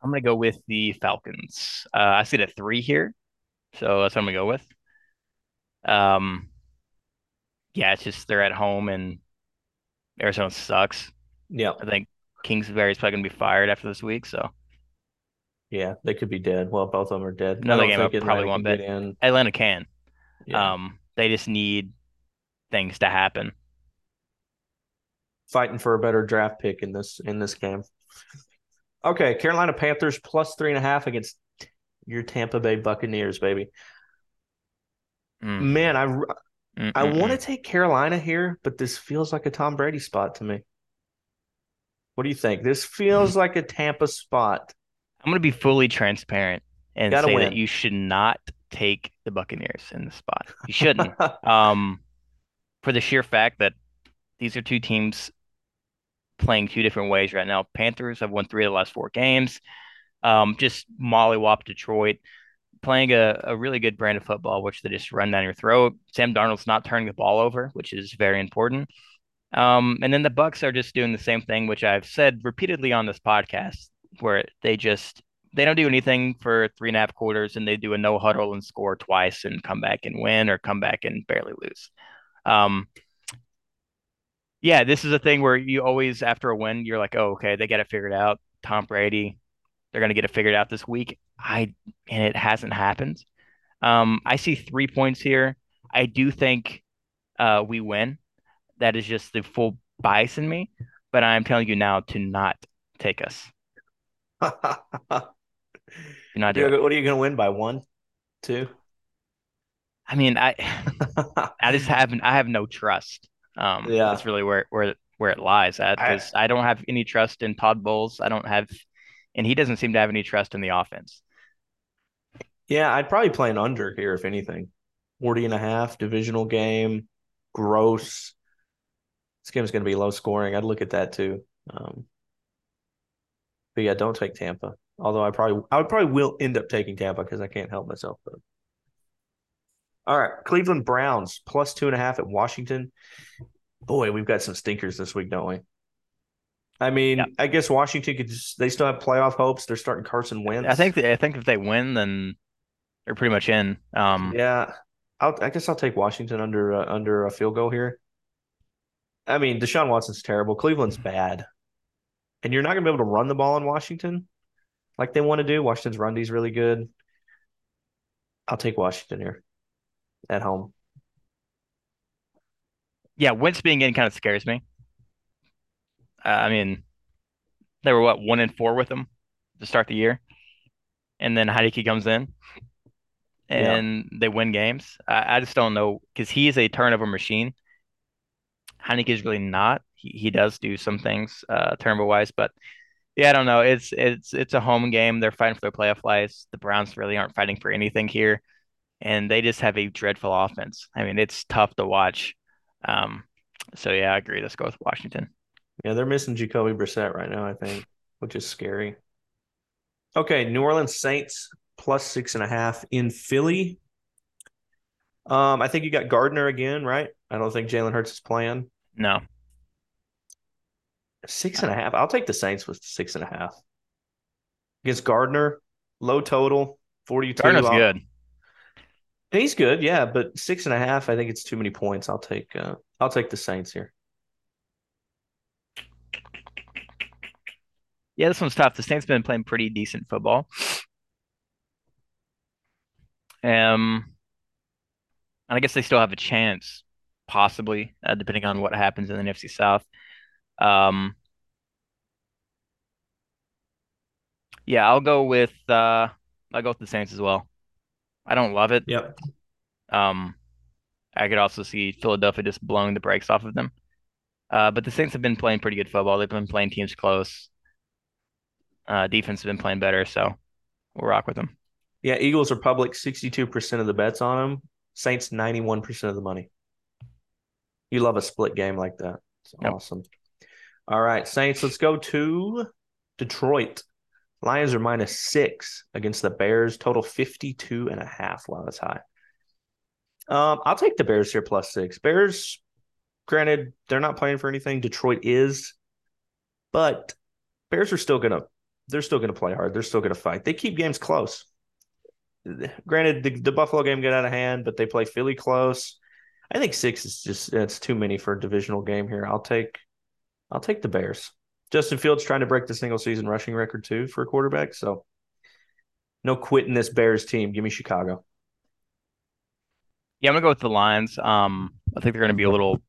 S2: I'm gonna go with the Falcons. Uh, I see the three here, so that's what I'm gonna go with. Um, yeah, it's just they're at home and Arizona sucks.
S1: Yeah,
S2: I think Kingsbury is probably gonna be fired after this week, so
S1: yeah, they could be dead. Well, both of them are dead.
S2: Another game I probably won't bet. Atlanta can.
S1: Yeah.
S2: Um, they just need things to happen.
S1: Fighting for a better draft pick in this in this game. Okay, Carolina Panthers plus three and a half against your Tampa Bay Buccaneers, baby.
S2: Mm,
S1: Man, I
S2: mm,
S1: I want to take Carolina here, but this feels like a Tom Brady spot to me. What do you think? This feels like a Tampa spot.
S2: I'm gonna be fully transparent and say
S1: win.
S2: that you should not take the Buccaneers in the spot. You shouldn't. Um, for the sheer fact that these are two teams playing two different ways right now. Panthers have won three of the last four games. Um, just mollywop Detroit, playing a, a really good brand of football, which they just run down your throat. Sam Darnold's not turning the ball over, which is very important. Um, and then the Bucks are just doing the same thing, which I've said repeatedly on this podcast, where they just they don't do anything for three and a half quarters, and they do a no huddle and score twice and come back and win, or come back and barely lose. Um, yeah, this is a thing where you always, after a win, you're like, oh, okay, they got it figured out. Tom Brady, they're gonna get it figured out this week. I and it hasn't happened. Um, I see three points here. I do think uh, we win. That is just the full bias in me, but I'm telling you now to not take us.
S1: what
S2: Do not do it.
S1: are you going to win by one, two?
S2: I mean, I I just haven't. I have no trust. Um,
S1: Yeah.
S2: that's really where where where it lies at
S1: I-
S2: because I, don't have any trust in Todd Bowles. I don't have, and he doesn't seem to have any trust in the offense.
S1: Yeah, I'd probably play an under here if anything. 40 and a half, divisional game, gross. This game's going to be low scoring. I'd look at that too. Um, but yeah, don't take Tampa. Although I probably I would probably will end up taking Tampa because I can't help myself. But all right, Cleveland Browns plus two and a half at Washington. Boy, we've got some stinkers this week, don't we? I mean,
S2: Yeah.
S1: I guess Washington could just they still have playoff hopes. They're starting Carson Wentz.
S2: I think I think if they win, then they're pretty much in. Um,
S1: Yeah, I'll, I guess I'll take Washington under uh, under a field goal here. I mean, Deshaun Watson's terrible. Cleveland's bad, and you're not going to be able to run the ball in Washington like they want to do. Washington's run D's really good. I'll take Washington here at home.
S2: yeah, Wentz being in kind of scares me. Uh, I mean, they were what one and four with him to start the year, and then Heinicke comes in,
S1: Yeah.
S2: and they win games. I, I just don't know because he is a turnover machine. Heinicke is really not. He he does do some things uh, turnover wise, but yeah, I don't know. It's it's it's a home game. They're fighting for their playoff lives. The Browns really aren't fighting for anything here. And they just have a dreadful offense. I mean, it's tough to watch. Um, so yeah, I agree. Let's go with Washington.
S1: Yeah, they're missing Jacoby Brissett right now, I think, which is scary. Okay, New Orleans Saints plus six and a half in Philly. Um, I think you got Gardner again, right? I don't think Jalen Hurts is playing.
S2: No.
S1: Six and a half. I'll take the Saints with six and a half. Against Gardner, low total, 42.
S2: Gardner's
S1: I'll,
S2: good.
S1: He's good, yeah, but six and a half, I think it's too many points. I'll take uh I'll take the Saints here.
S2: Yeah, this one's tough. The Saints been playing pretty decent football. Um, and I guess they still have a chance, possibly, uh, depending on what happens in the NFC South. Um, yeah, I'll go with uh, I'll go with the Saints as well. I don't love it.
S1: Yep.
S2: Um, I could also see Philadelphia just blowing the brakes off of them. Uh, but the Saints have been playing pretty good football. They've been playing teams close. Uh, defense has been playing better, so we'll rock with them.
S1: Yeah, Eagles are public 62% of the bets on them. Saints 91% of the money. You love a split game like that. It's
S2: Yep.
S1: awesome. All right, Saints, let's go to Detroit. Lions are minus six against the Bears, total 52 and a half. Wow, that's high. Um, I'll take the Bears here plus six. Bears, granted, they're not playing for anything. Detroit is, but Bears are still gonna they're still gonna play hard. They're still gonna fight. They keep games close. Granted, the, the Buffalo game got out of hand, but they play Philly close. I think six is just that's too many for a divisional game here. I'll take I'll take the Bears. Justin Fields trying to break the single season rushing record too for a quarterback. So no quitting this Bears team. Give me Chicago.
S2: Yeah, I'm gonna go with the Lions. Um, I think they're gonna be a little,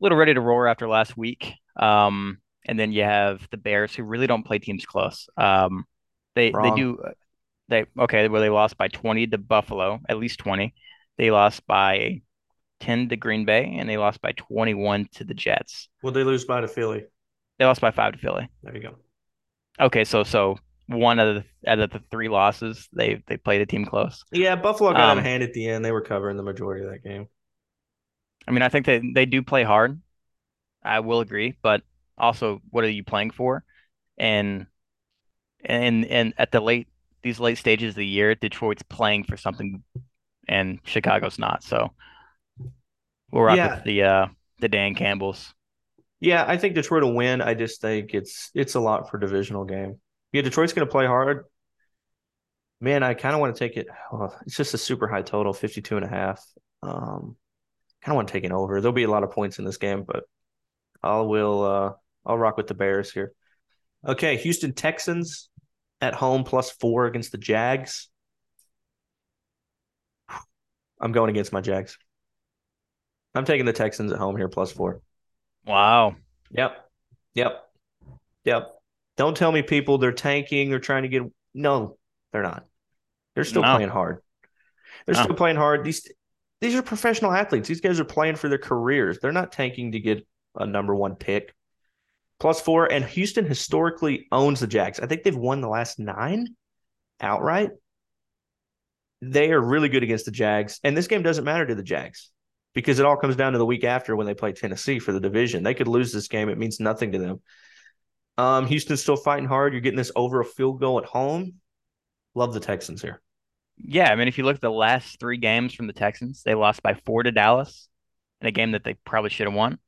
S2: little ready to roar after last week. Um, and then you have the Bears, who really don't play teams close. Um, they they do they okay, well they lost by 20 to Buffalo, at least 20. They lost by 10 to Green Bay, and they lost by 21 to the Jets.
S1: Will they lose by to Philly?
S2: They lost by five to Philly.
S1: There you go.
S2: Okay, so so one of the out of the three losses, they they played a team close.
S1: Yeah, Buffalo got out
S2: Um,
S1: of hand at the end. They were covering the majority of that game.
S2: I mean, I think they they do play hard. I will agree, but also, what are you playing for? And and and at the late these late stages of the year, Detroit's playing for something, and Chicago's not. So we'll rock
S1: Yeah.
S2: with the uh the Dan Campbells.
S1: Yeah, I think Detroit will win. I just think it's it's a lot for a divisional game. Yeah, Detroit's going to play hard. Man, I kind of want to take it. oh, it's just a super high total, 52 and a half. Um, kind of want to take it over. There'll be a lot of points in this game, but I will uh I'll rock with the Bears here. Okay, Houston Texans at home plus 4 against the Jags. I'm going against my Jags. I'm taking the Texans at home here plus 4.
S2: Wow.
S1: Yep. Yep. Yep. Don't tell me people they're tanking, they're trying to get no, they're not. They're still
S2: No.
S1: playing hard. They're
S2: No.
S1: still playing hard. These these are professional athletes. These guys are playing for their careers. They're not tanking to get a number one pick. Plus four, and Houston historically owns the Jags. I think they've won the last nine outright. They are really good against the Jags, and this game doesn't matter to the Jags because it all comes down to the week after when they play Tennessee for the division. They could lose this game; it means nothing to them. Um, Houston's still fighting hard. You're getting this over a field goal at home. Love the Texans here.
S2: Yeah, I mean, if you look at the last three games from the Texans, they lost by four to Dallas in a game that they probably should have won.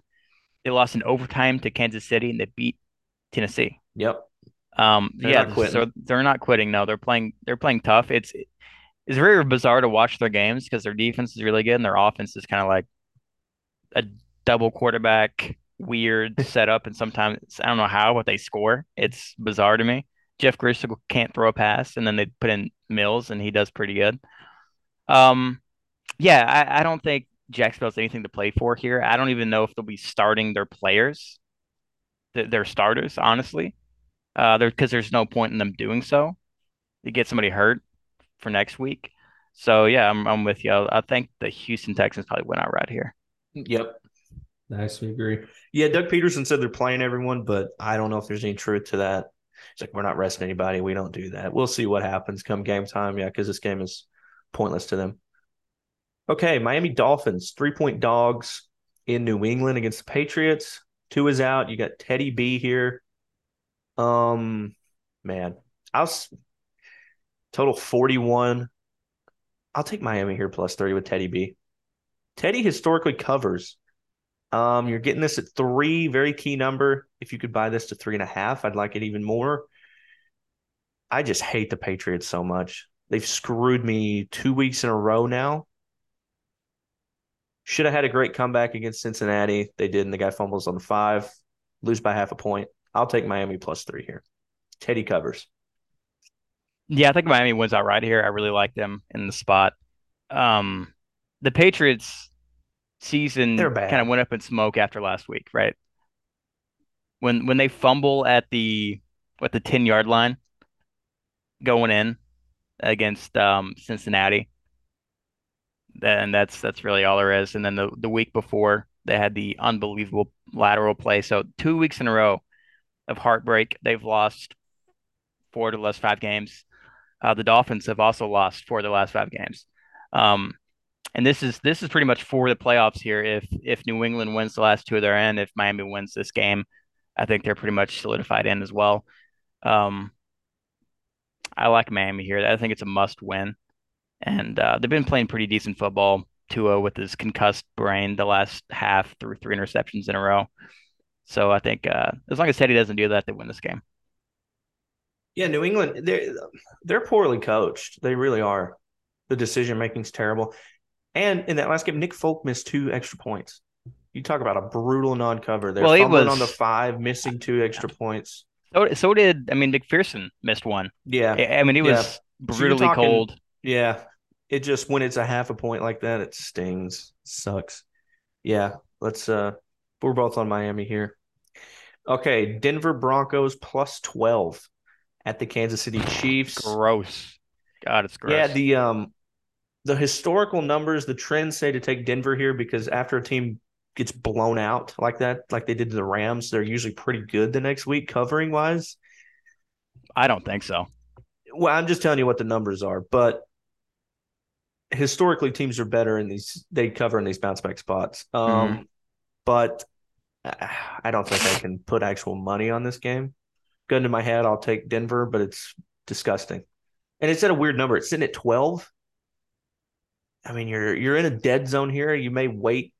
S2: They lost in overtime to Kansas City, and they beat Tennessee.
S1: Yep.
S2: Um,
S1: They're
S2: yeah,
S1: not quitting.
S2: so they're not quitting. No, they're playing. They're playing tough. It's it's very bizarre to watch their games because their defense is really good and their offense is kind of like a double quarterback weird setup. And sometimes I don't know how, but they score. It's bizarre to me. Jeff Griswold can't throw a pass, and then they put in Mills, and he does pretty good. Um, yeah, I, I don't think Jacksonville has anything to play for here. I don't even know if they'll be starting their players, th- their starters, honestly. Uh, there because there's no point in them doing so. To get somebody hurt for next week. So yeah, I'm I'm with you. I think the Houston Texans probably win outright here.
S1: Yep. Nice, we agree. Yeah, Doug Pederson said they're playing everyone, but I don't know if there's any truth to that. It's like we're not resting anybody. We don't do that. We'll see what happens come game time. Yeah, because this game is pointless to them. Okay, Miami Dolphins, three point dogs in New England against the Patriots. Tua is out. You got Teddy B here. Um, man, I'll total 41. I'll take Miami here plus 30 with Teddy B. Teddy historically covers. Um, you're getting this at three, very key number. If you could buy this to three and a half, I'd like it even more. I just hate the Patriots so much. They've screwed me two weeks in a row now. Should have had a great comeback against Cincinnati. They did, and the guy fumbles on the five, lose by half a point. I'll take Miami plus three here. Teddy covers.
S2: Yeah, I think Miami wins outright here. I really like them in the spot. Um, the Patriots season kind of went up in smoke after last week, right? When when they fumble at the what the 10 yard line going in against um, Cincinnati. And that's that's really all there is. And then the, the week before they had the unbelievable lateral play. So two weeks in a row of heartbreak. They've lost four to the last five games. Uh, the Dolphins have also lost four of the last five games. Um, and this is this is pretty much for the playoffs here. If if New England wins the last two of their end, if Miami wins this game, I think they're pretty much solidified in as well. Um, I like Miami here. I think it's a must win, and uh, they've been playing pretty decent football. Tua with his concussed brain the last half threw three interceptions in a row. So I think uh, as long as Teddy doesn't do that, they win this game.
S1: Yeah, New England they're they're poorly coached. They really are. The decision making is terrible. And in that last game, Nick Folk missed two extra points. You talk about a brutal non-cover. They're well, fumbling was... on the five, missing two extra points.
S2: So, so did I mean McPherson missed one.
S1: Yeah,
S2: I mean it was yeah. brutally so talking, cold.
S1: Yeah, it just when it's a half a point like that, it stings. Sucks. Yeah, let's. uh We're both on Miami here. Okay, Denver Broncos plus twelve at the Kansas City Chiefs.
S2: Gross. God, it's gross.
S1: Yeah, the um the historical numbers, the trends say to take Denver here because after a team gets blown out like that, like they did to the Rams, they're usually pretty good the next week covering wise.
S2: I don't think so.
S1: Well, I'm just telling you what the numbers are, but historically teams are better in these they cover in these bounce back spots. Um mm-hmm. but I don't think I can put actual money on this game. Gun to my head, I'll take Denver, but it's disgusting. And it's at a weird number. It's sitting at 12. I mean, you're you're in a dead zone here. You may wait,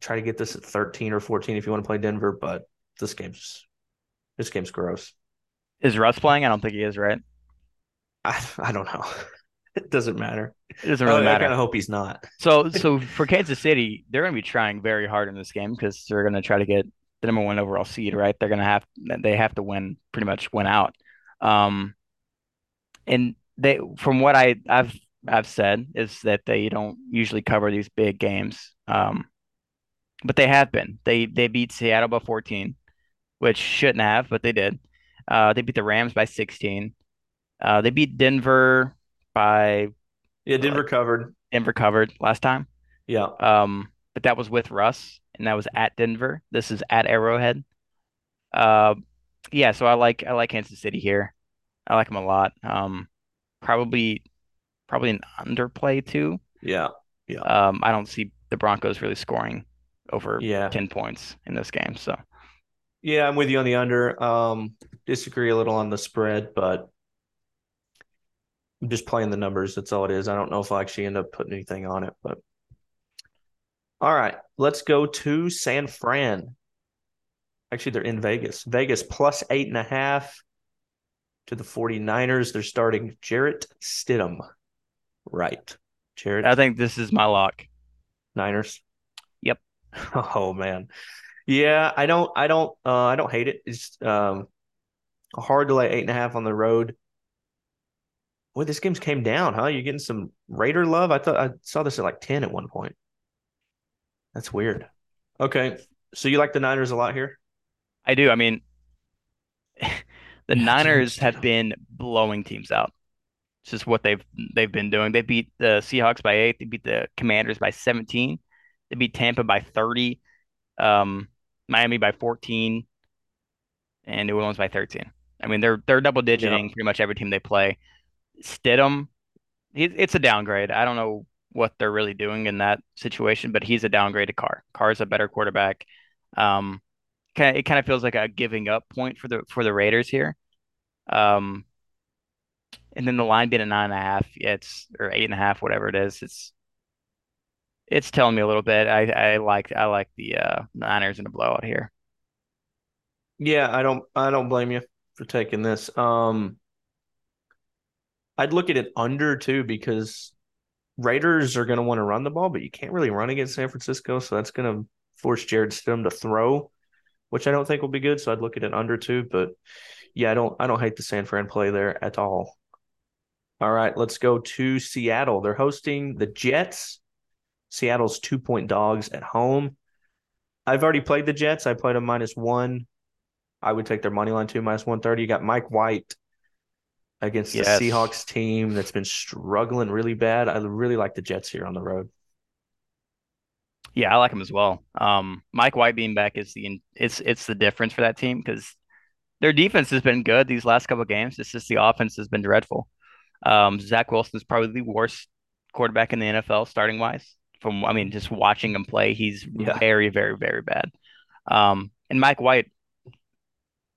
S1: try to get this at 13 or 14 if you want to play Denver, but this game's this game's gross.
S2: Is Russ playing? I don't think he is, right?
S1: I, I don't know. It doesn't matter.
S2: It doesn't really I, matter.
S1: I kind of hope he's not.
S2: so, so for Kansas City, they're going to be trying very hard in this game because they're going to try to get the number one overall seed, right? They're going to have they have to win pretty much win out. Um, and they, from what I I've I've said is that they don't usually cover these big games. Um, but they have been. They they beat Seattle by 14, which shouldn't have, but they did. Uh, they beat the Rams by 16. Uh, they beat Denver by
S1: yeah, Denver uh, covered.
S2: Denver covered last time.
S1: Yeah.
S2: Um, but that was with Russ, and that was at Denver. This is at Arrowhead. Uh, yeah. So I like I like Kansas City here. I like them a lot. Um, probably probably an underplay too.
S1: Yeah. Yeah.
S2: Um, I don't see the Broncos really scoring over
S1: yeah.
S2: 10 points in this game. So,
S1: yeah, I'm with you on the under. Um, disagree a little on the spread, but I'm just playing the numbers. That's all it is. I don't know if I'll actually end up putting anything on it, but all right, let's go to San Fran. Actually, they're in Vegas. Vegas plus eight and a half to the 49ers. They're starting Jarrett Stidham. Right. Jarrett.
S2: I think this is my lock.
S1: Niners.
S2: Yep.
S1: Oh man. Yeah, I don't I don't uh I don't hate it. It's um hard to lay eight and a half on the road. Boy, this game's came down, huh? You're getting some Raider love. I thought I saw this at like 10 at one point. That's weird. Okay. So you like the Niners a lot here?
S2: I do. I mean, the Niners have been blowing teams out. It's just what they've they've been doing. They beat the Seahawks by eight. They beat the Commanders by 17. They beat Tampa by 30. Um, Miami by 14, and New Orleans by 13. I mean, they're they're double digiting yep. pretty much every team they play. Stidham it's a downgrade. I don't know what they're really doing in that situation, but he's a downgraded Carr. Carr's a better quarterback. Um, kind it kind of feels like a giving up point for the for the Raiders here. Um, and then the line being a nine and a half, yeah, it's or eight and a half, whatever it is. It's it's telling me a little bit. I I like I like the uh, Niners in a blowout here.
S1: Yeah, I don't I don't blame you for taking this. Um, I'd look at it under too because Raiders are going to want to run the ball, but you can't really run against San Francisco, so that's going to force Jarrett Stidham to throw, which I don't think will be good. So I'd look at it under two, but yeah, I don't I don't hate the San Fran play there at all. All right, let's go to Seattle. They're hosting the Jets. Seattle's two point dogs at home. I've already played the Jets. I played them minus one. I would take their money line too, minus 130. You got Mike White against yes. the Seahawks team that's been struggling really bad. I really like the Jets here on the road.
S2: Yeah, I like him as well. Um, Mike White being back is the it's it's the difference for that team because their defense has been good these last couple games. It's just the offense has been dreadful. Um, Zach Wilson is probably the worst quarterback in the NFL starting wise. From I mean, just watching him play, he's yeah. very, very, very bad. Um, and Mike White,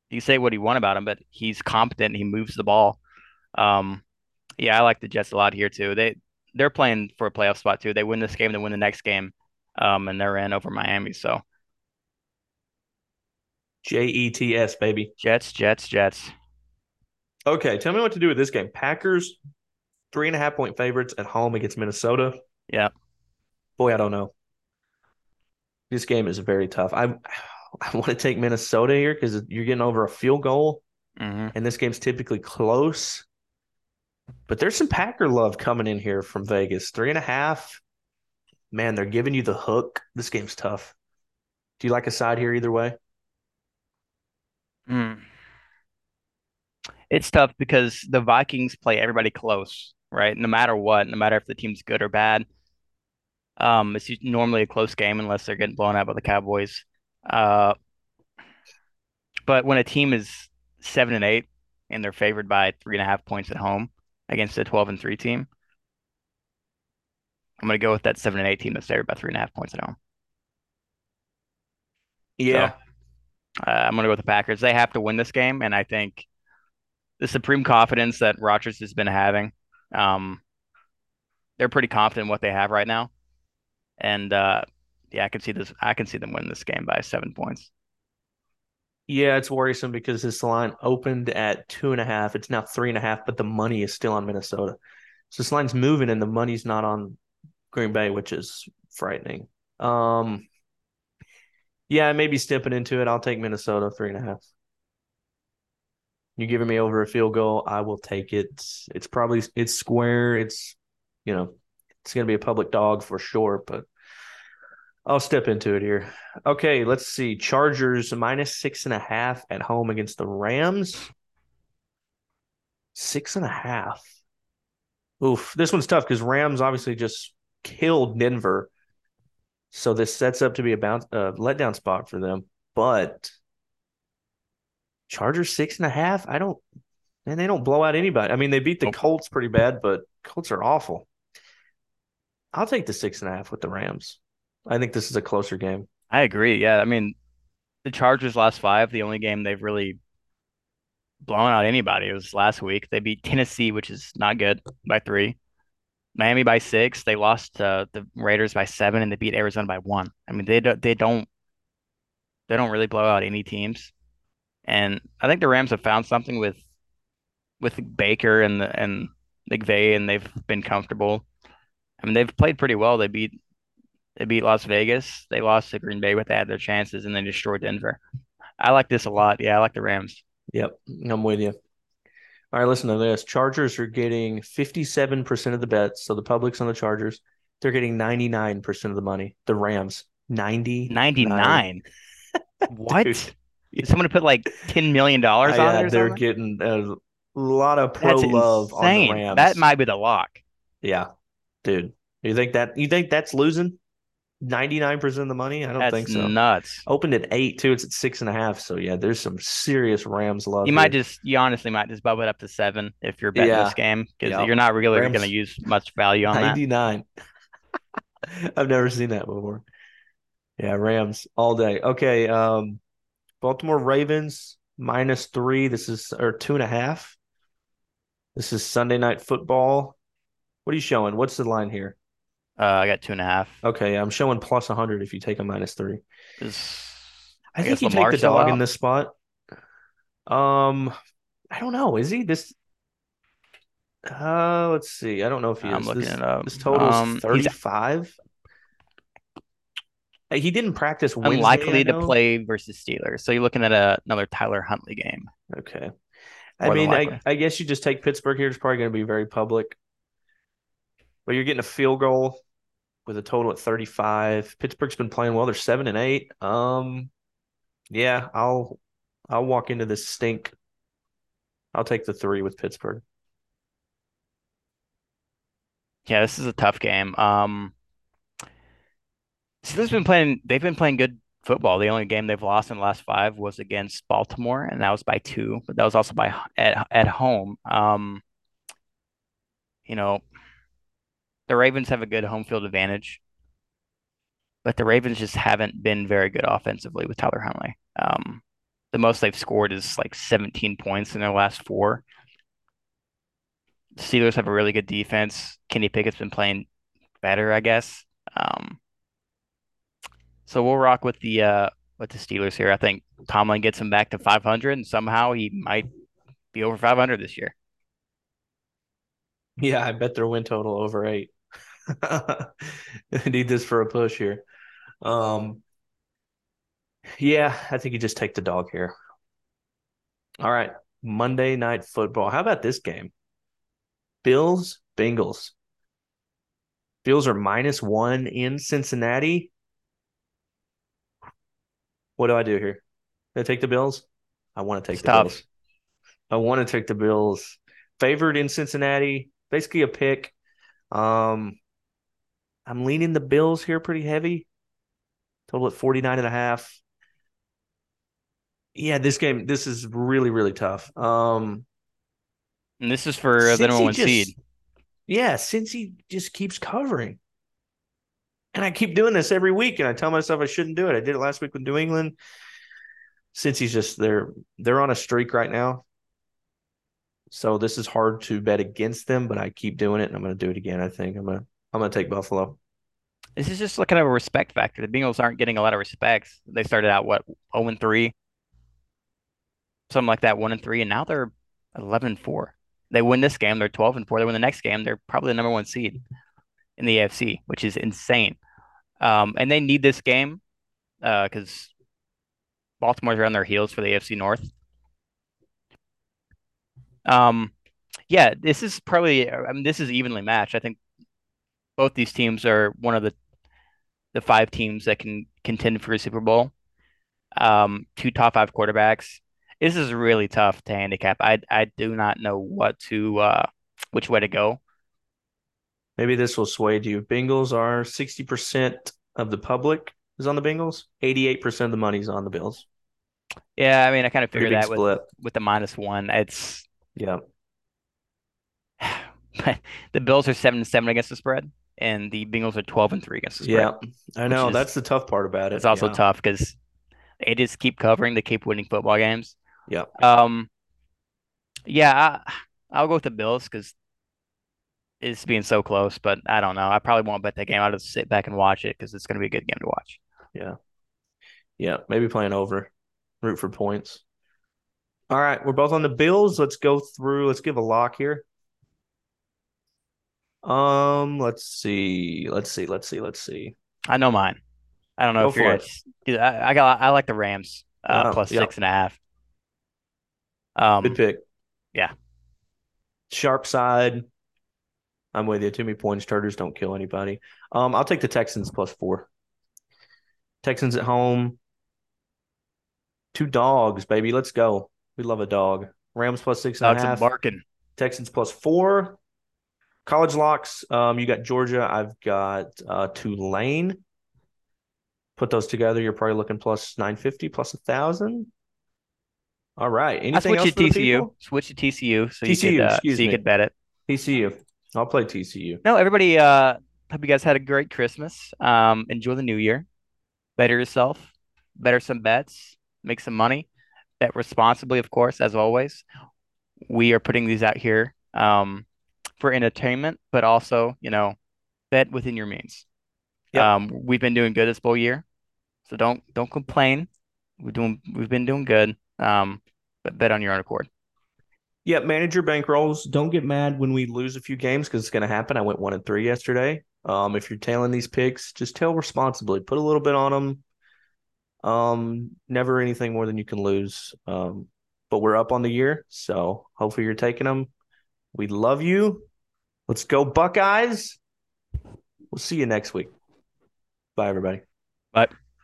S2: you say what you want about him, but he's competent. He moves the ball. Um, yeah, I like the Jets a lot here too. They they're playing for a playoff spot too. They win this game, they win the next game, um, and they're in over Miami. So
S1: J E T S baby.
S2: Jets, Jets, Jets.
S1: Okay, tell me what to do with this game. Packers, three and a half point favorites at home against Minnesota.
S2: Yeah.
S1: Boy, I don't know. This game is very tough. I I want to take Minnesota here because you're getting over a field goal, mm-hmm. and this game's typically close. But there's some Packer love coming in here from Vegas. Three and a half. Man, they're giving you the hook. This game's tough. Do you like a side here either way?
S2: Mm it's tough because the Vikings play everybody close, right? No matter what, no matter if the team's good or bad. Um, it's normally a close game unless they're getting blown out by the Cowboys. Uh, but when a team is seven and eight and they're favored by three and a half points at home against a twelve and three team, I'm gonna go with that seven and eight team that's favored by three and a half points at home.
S1: Yeah, so,
S2: uh, I'm gonna go with the Packers. They have to win this game, and I think the supreme confidence that Rodgers has been having. Um, they're pretty confident in what they have right now, and uh, yeah, I can see this. I can see them win this game by seven points.
S1: Yeah, it's worrisome because this line opened at two and a half. It's now three and a half, but the money is still on Minnesota. So this line's moving and the money's not on Green Bay, which is frightening. Um, yeah, maybe stepping into it. I'll take Minnesota three and a half. You're giving me over a field goal. I will take it. It's probably it's square. It's you know it's gonna be a public dog for sure, but I'll step into it here. Okay, let's see. Chargers minus six and a half at home against the Rams. Six and a half. Oof, this one's tough because Rams obviously just killed Denver. So this sets up to be a bounce, uh, letdown spot for them. But Chargers six and a half. I don't, and they don't blow out anybody. I mean, they beat the Colts pretty bad, but Colts are awful. I'll take the six and a half with the Rams. I think this is a closer game.
S2: I agree. Yeah, I mean, the Chargers last five, the only game they've really blown out anybody was last week. They beat Tennessee, which is not good, by three. Miami by six. They lost uh, the Raiders by seven, and they beat Arizona by one. I mean, they do, they don't they don't really blow out any teams. And I think the Rams have found something with with Baker and the, and McVay, and they've been comfortable. I mean, they've played pretty well. They beat they beat Las Vegas. They lost to Green Bay, but they had their chances, and they destroyed Denver. I like this a lot. Yeah, I like the Rams.
S1: Yep, I'm with you. All right, listen to this. Chargers are getting 57% of the bets. So the public's on the Chargers. They're getting 99% of the money. The Rams, 90.
S2: 99. what? Dude. Is someone put like ten million dollars on
S1: it? they're getting a lot of pro that's love insane. on the Rams.
S2: That might be the lock.
S1: Yeah, dude. You think that? You think that's losing? 99% of the money? I don't
S2: That's
S1: think so.
S2: nuts.
S1: Opened at eight too. It's at six and a half. So yeah, there's some serious Rams love.
S2: You
S1: here.
S2: might just, you honestly might just bubble it up to seven if you're betting
S1: Yeah.
S2: this game because
S1: Yeah.
S2: you're not really
S1: Rams-
S2: to use much value on that.
S1: 99. I've never seen that before. Yeah, Rams all day. Okay. Um, Baltimore Ravens minus three. This is or two and a half. This is Sunday night football. What are you showing? What's the line here?
S2: Uh, I got two and a half.
S1: Okay, I'm showing plus 100 if you take a minus three.
S2: Is-
S1: I,
S2: I
S1: think you
S2: Lamar
S1: take the dog
S2: out?
S1: in this spot. Um, I don't know. Is he this? Uh, let's see. I don't know if he
S2: I'm
S1: is.
S2: looking
S1: this,
S2: it up.
S1: This total is
S2: Um,
S1: 35. Hey, He didn't practice Wednesday.
S2: Unlikely to play versus Steelers. So you're looking at a, another Tyler Huntley game.
S1: Okay. I mean, I. I guess you just take Pittsburgh here. It's probably going to be very public. But you're getting a field goal with a total at 35. Pittsburgh's been playing well. They're seven and eight. Um, yeah, I'll I'll walk into this stink. I'll take the three with Pittsburgh.
S2: Yeah, this is a tough game. Um, Steelers been playing. They've been playing good football. The only game they've lost in the last five was against Baltimore, and that was by two. But that was also by at at home. Um, you know, the Ravens have a good home field advantage, but the Ravens just haven't been very good offensively with Tyler Huntley. Um, the most they've scored is like 17 points in their last four. The Steelers have a really good defense. Kenny Pickett's been playing better, I guess. Um, so we'll rock with the uh with the Steelers here. I think Tomlin gets him back to 500, and somehow he might be over 500 this year.
S1: Yeah, I bet their win total over eight. Need this for a push here. Um, yeah, I think you just take the dog here. All right, Monday night football. How about this game? Bills, Bengals. Bills are minus one in Cincinnati. What do I do here? Do I take the Bills? I want to take
S2: It's
S1: the. Bills. I want to take the Bills. Favored in Cincinnati, basically a pick. Um, I'm leaning the Bills here pretty heavy. Total at 49 and a half. Yeah, this game, this is really, really tough. Um,
S2: And this is for the number one
S1: just-
S2: seed.
S1: Yeah, since he just keeps covering. And I keep doing this every week, and I tell myself I shouldn't do it. I did it last week with New England. Cincy's just they're they're on a streak right now. So this is hard to bet against them, but I keep doing it and I'm gonna do it again. I think I'm gonna I'm gonna take Buffalo.
S2: This is just looking at a respect factor. The Bengals aren't getting a lot of respect. They started out what 0 and 3, something like that, 1 and 3, and now they're 11 and 4. They win this game, they're 12 and 4. They win the next game, they're probably the number one seed in the AFC, which is insane. Um, and they need this game because Baltimore's around their heels for the AFC North. Um, yeah, this is probably. I mean, this is evenly matched. I think both these teams are one of the the five teams that can contend for a Super Bowl. Um, two top five quarterbacks. This is really tough to handicap. I I do not know what to uh which way to go.
S1: Maybe this will sway you. Bengals are 60% of the public is on the Bengals, 88% of the money's on the Bills.
S2: Yeah, I mean, I kind of figured that with with the minus one. It's
S1: Yeah.
S2: the Bills are seven and seven against the spread, and the Bengals are twelve and three against the spread.
S1: Yeah. I know.
S2: is-
S1: That's the tough part about it.
S2: It's also
S1: yeah.
S2: tough because they just keep covering. They keep winning football games.
S1: Yeah.
S2: Um, yeah, I, I'll go with the Bills because it's being so close. But I don't know. I probably won't bet that game. I'll just sit back and watch it because it's going to be a good game to watch.
S1: Yeah. Yeah, maybe playing over, root for points. All right, we're both on the Bills. Let's go through. Let's give a lock here. Um, let's see. Let's see. Let's see. Let's see.
S2: I know mine. I don't know
S1: Go
S2: if you're. dude, I, I got. I like the Rams uh,
S1: Oh,
S2: plus
S1: yeah.
S2: six and a half. Um,
S1: Good pick.
S2: yeah.
S1: Sharp side. I'm with you. Too many points. Turtles don't kill anybody. Um, I'll take the Texans plus four. Texans at home. Two dogs, baby. Let's go. We love a dog. Rams plus six and
S2: dogs are
S1: half.
S2: barking.
S1: Texans plus four. College locks. Um, you got Georgia. I've got uh, Tulane. Put those together, you're probably looking plus 950 plus a thousand. All right.
S2: I
S1: Anything
S2: switch
S1: else
S2: to
S1: for
S2: TCU. Switch to TCU so you
S1: TCU,
S2: could uh, so you
S1: me.
S2: could bet it.
S1: TCU. I'll play TCU.
S2: No, everybody. Uh, hope you guys had a great Christmas. Um, enjoy the new year. Better yourself. Better some bets. Make some money. Bet responsibly, of course, as always. We are putting these out here um, for entertainment, but also, you know, bet within your means.
S1: Yep.
S2: Um, we've been doing good this whole year, so don't don't complain. We're doing we've been doing good. Um, but bet on your own accord.
S1: Yeah, manage your bankrolls. Don't get mad when we lose a few games because it's going to happen. I went one and three yesterday. Um, if you're tailing these picks, just tail responsibly. Put a little bit on them. Um, never anything more than you can lose. Um, but we're up on the year, so hopefully you're taking them. We love you. Let's go Buckeyes. We'll see you next week. Bye, everybody.
S2: Bye.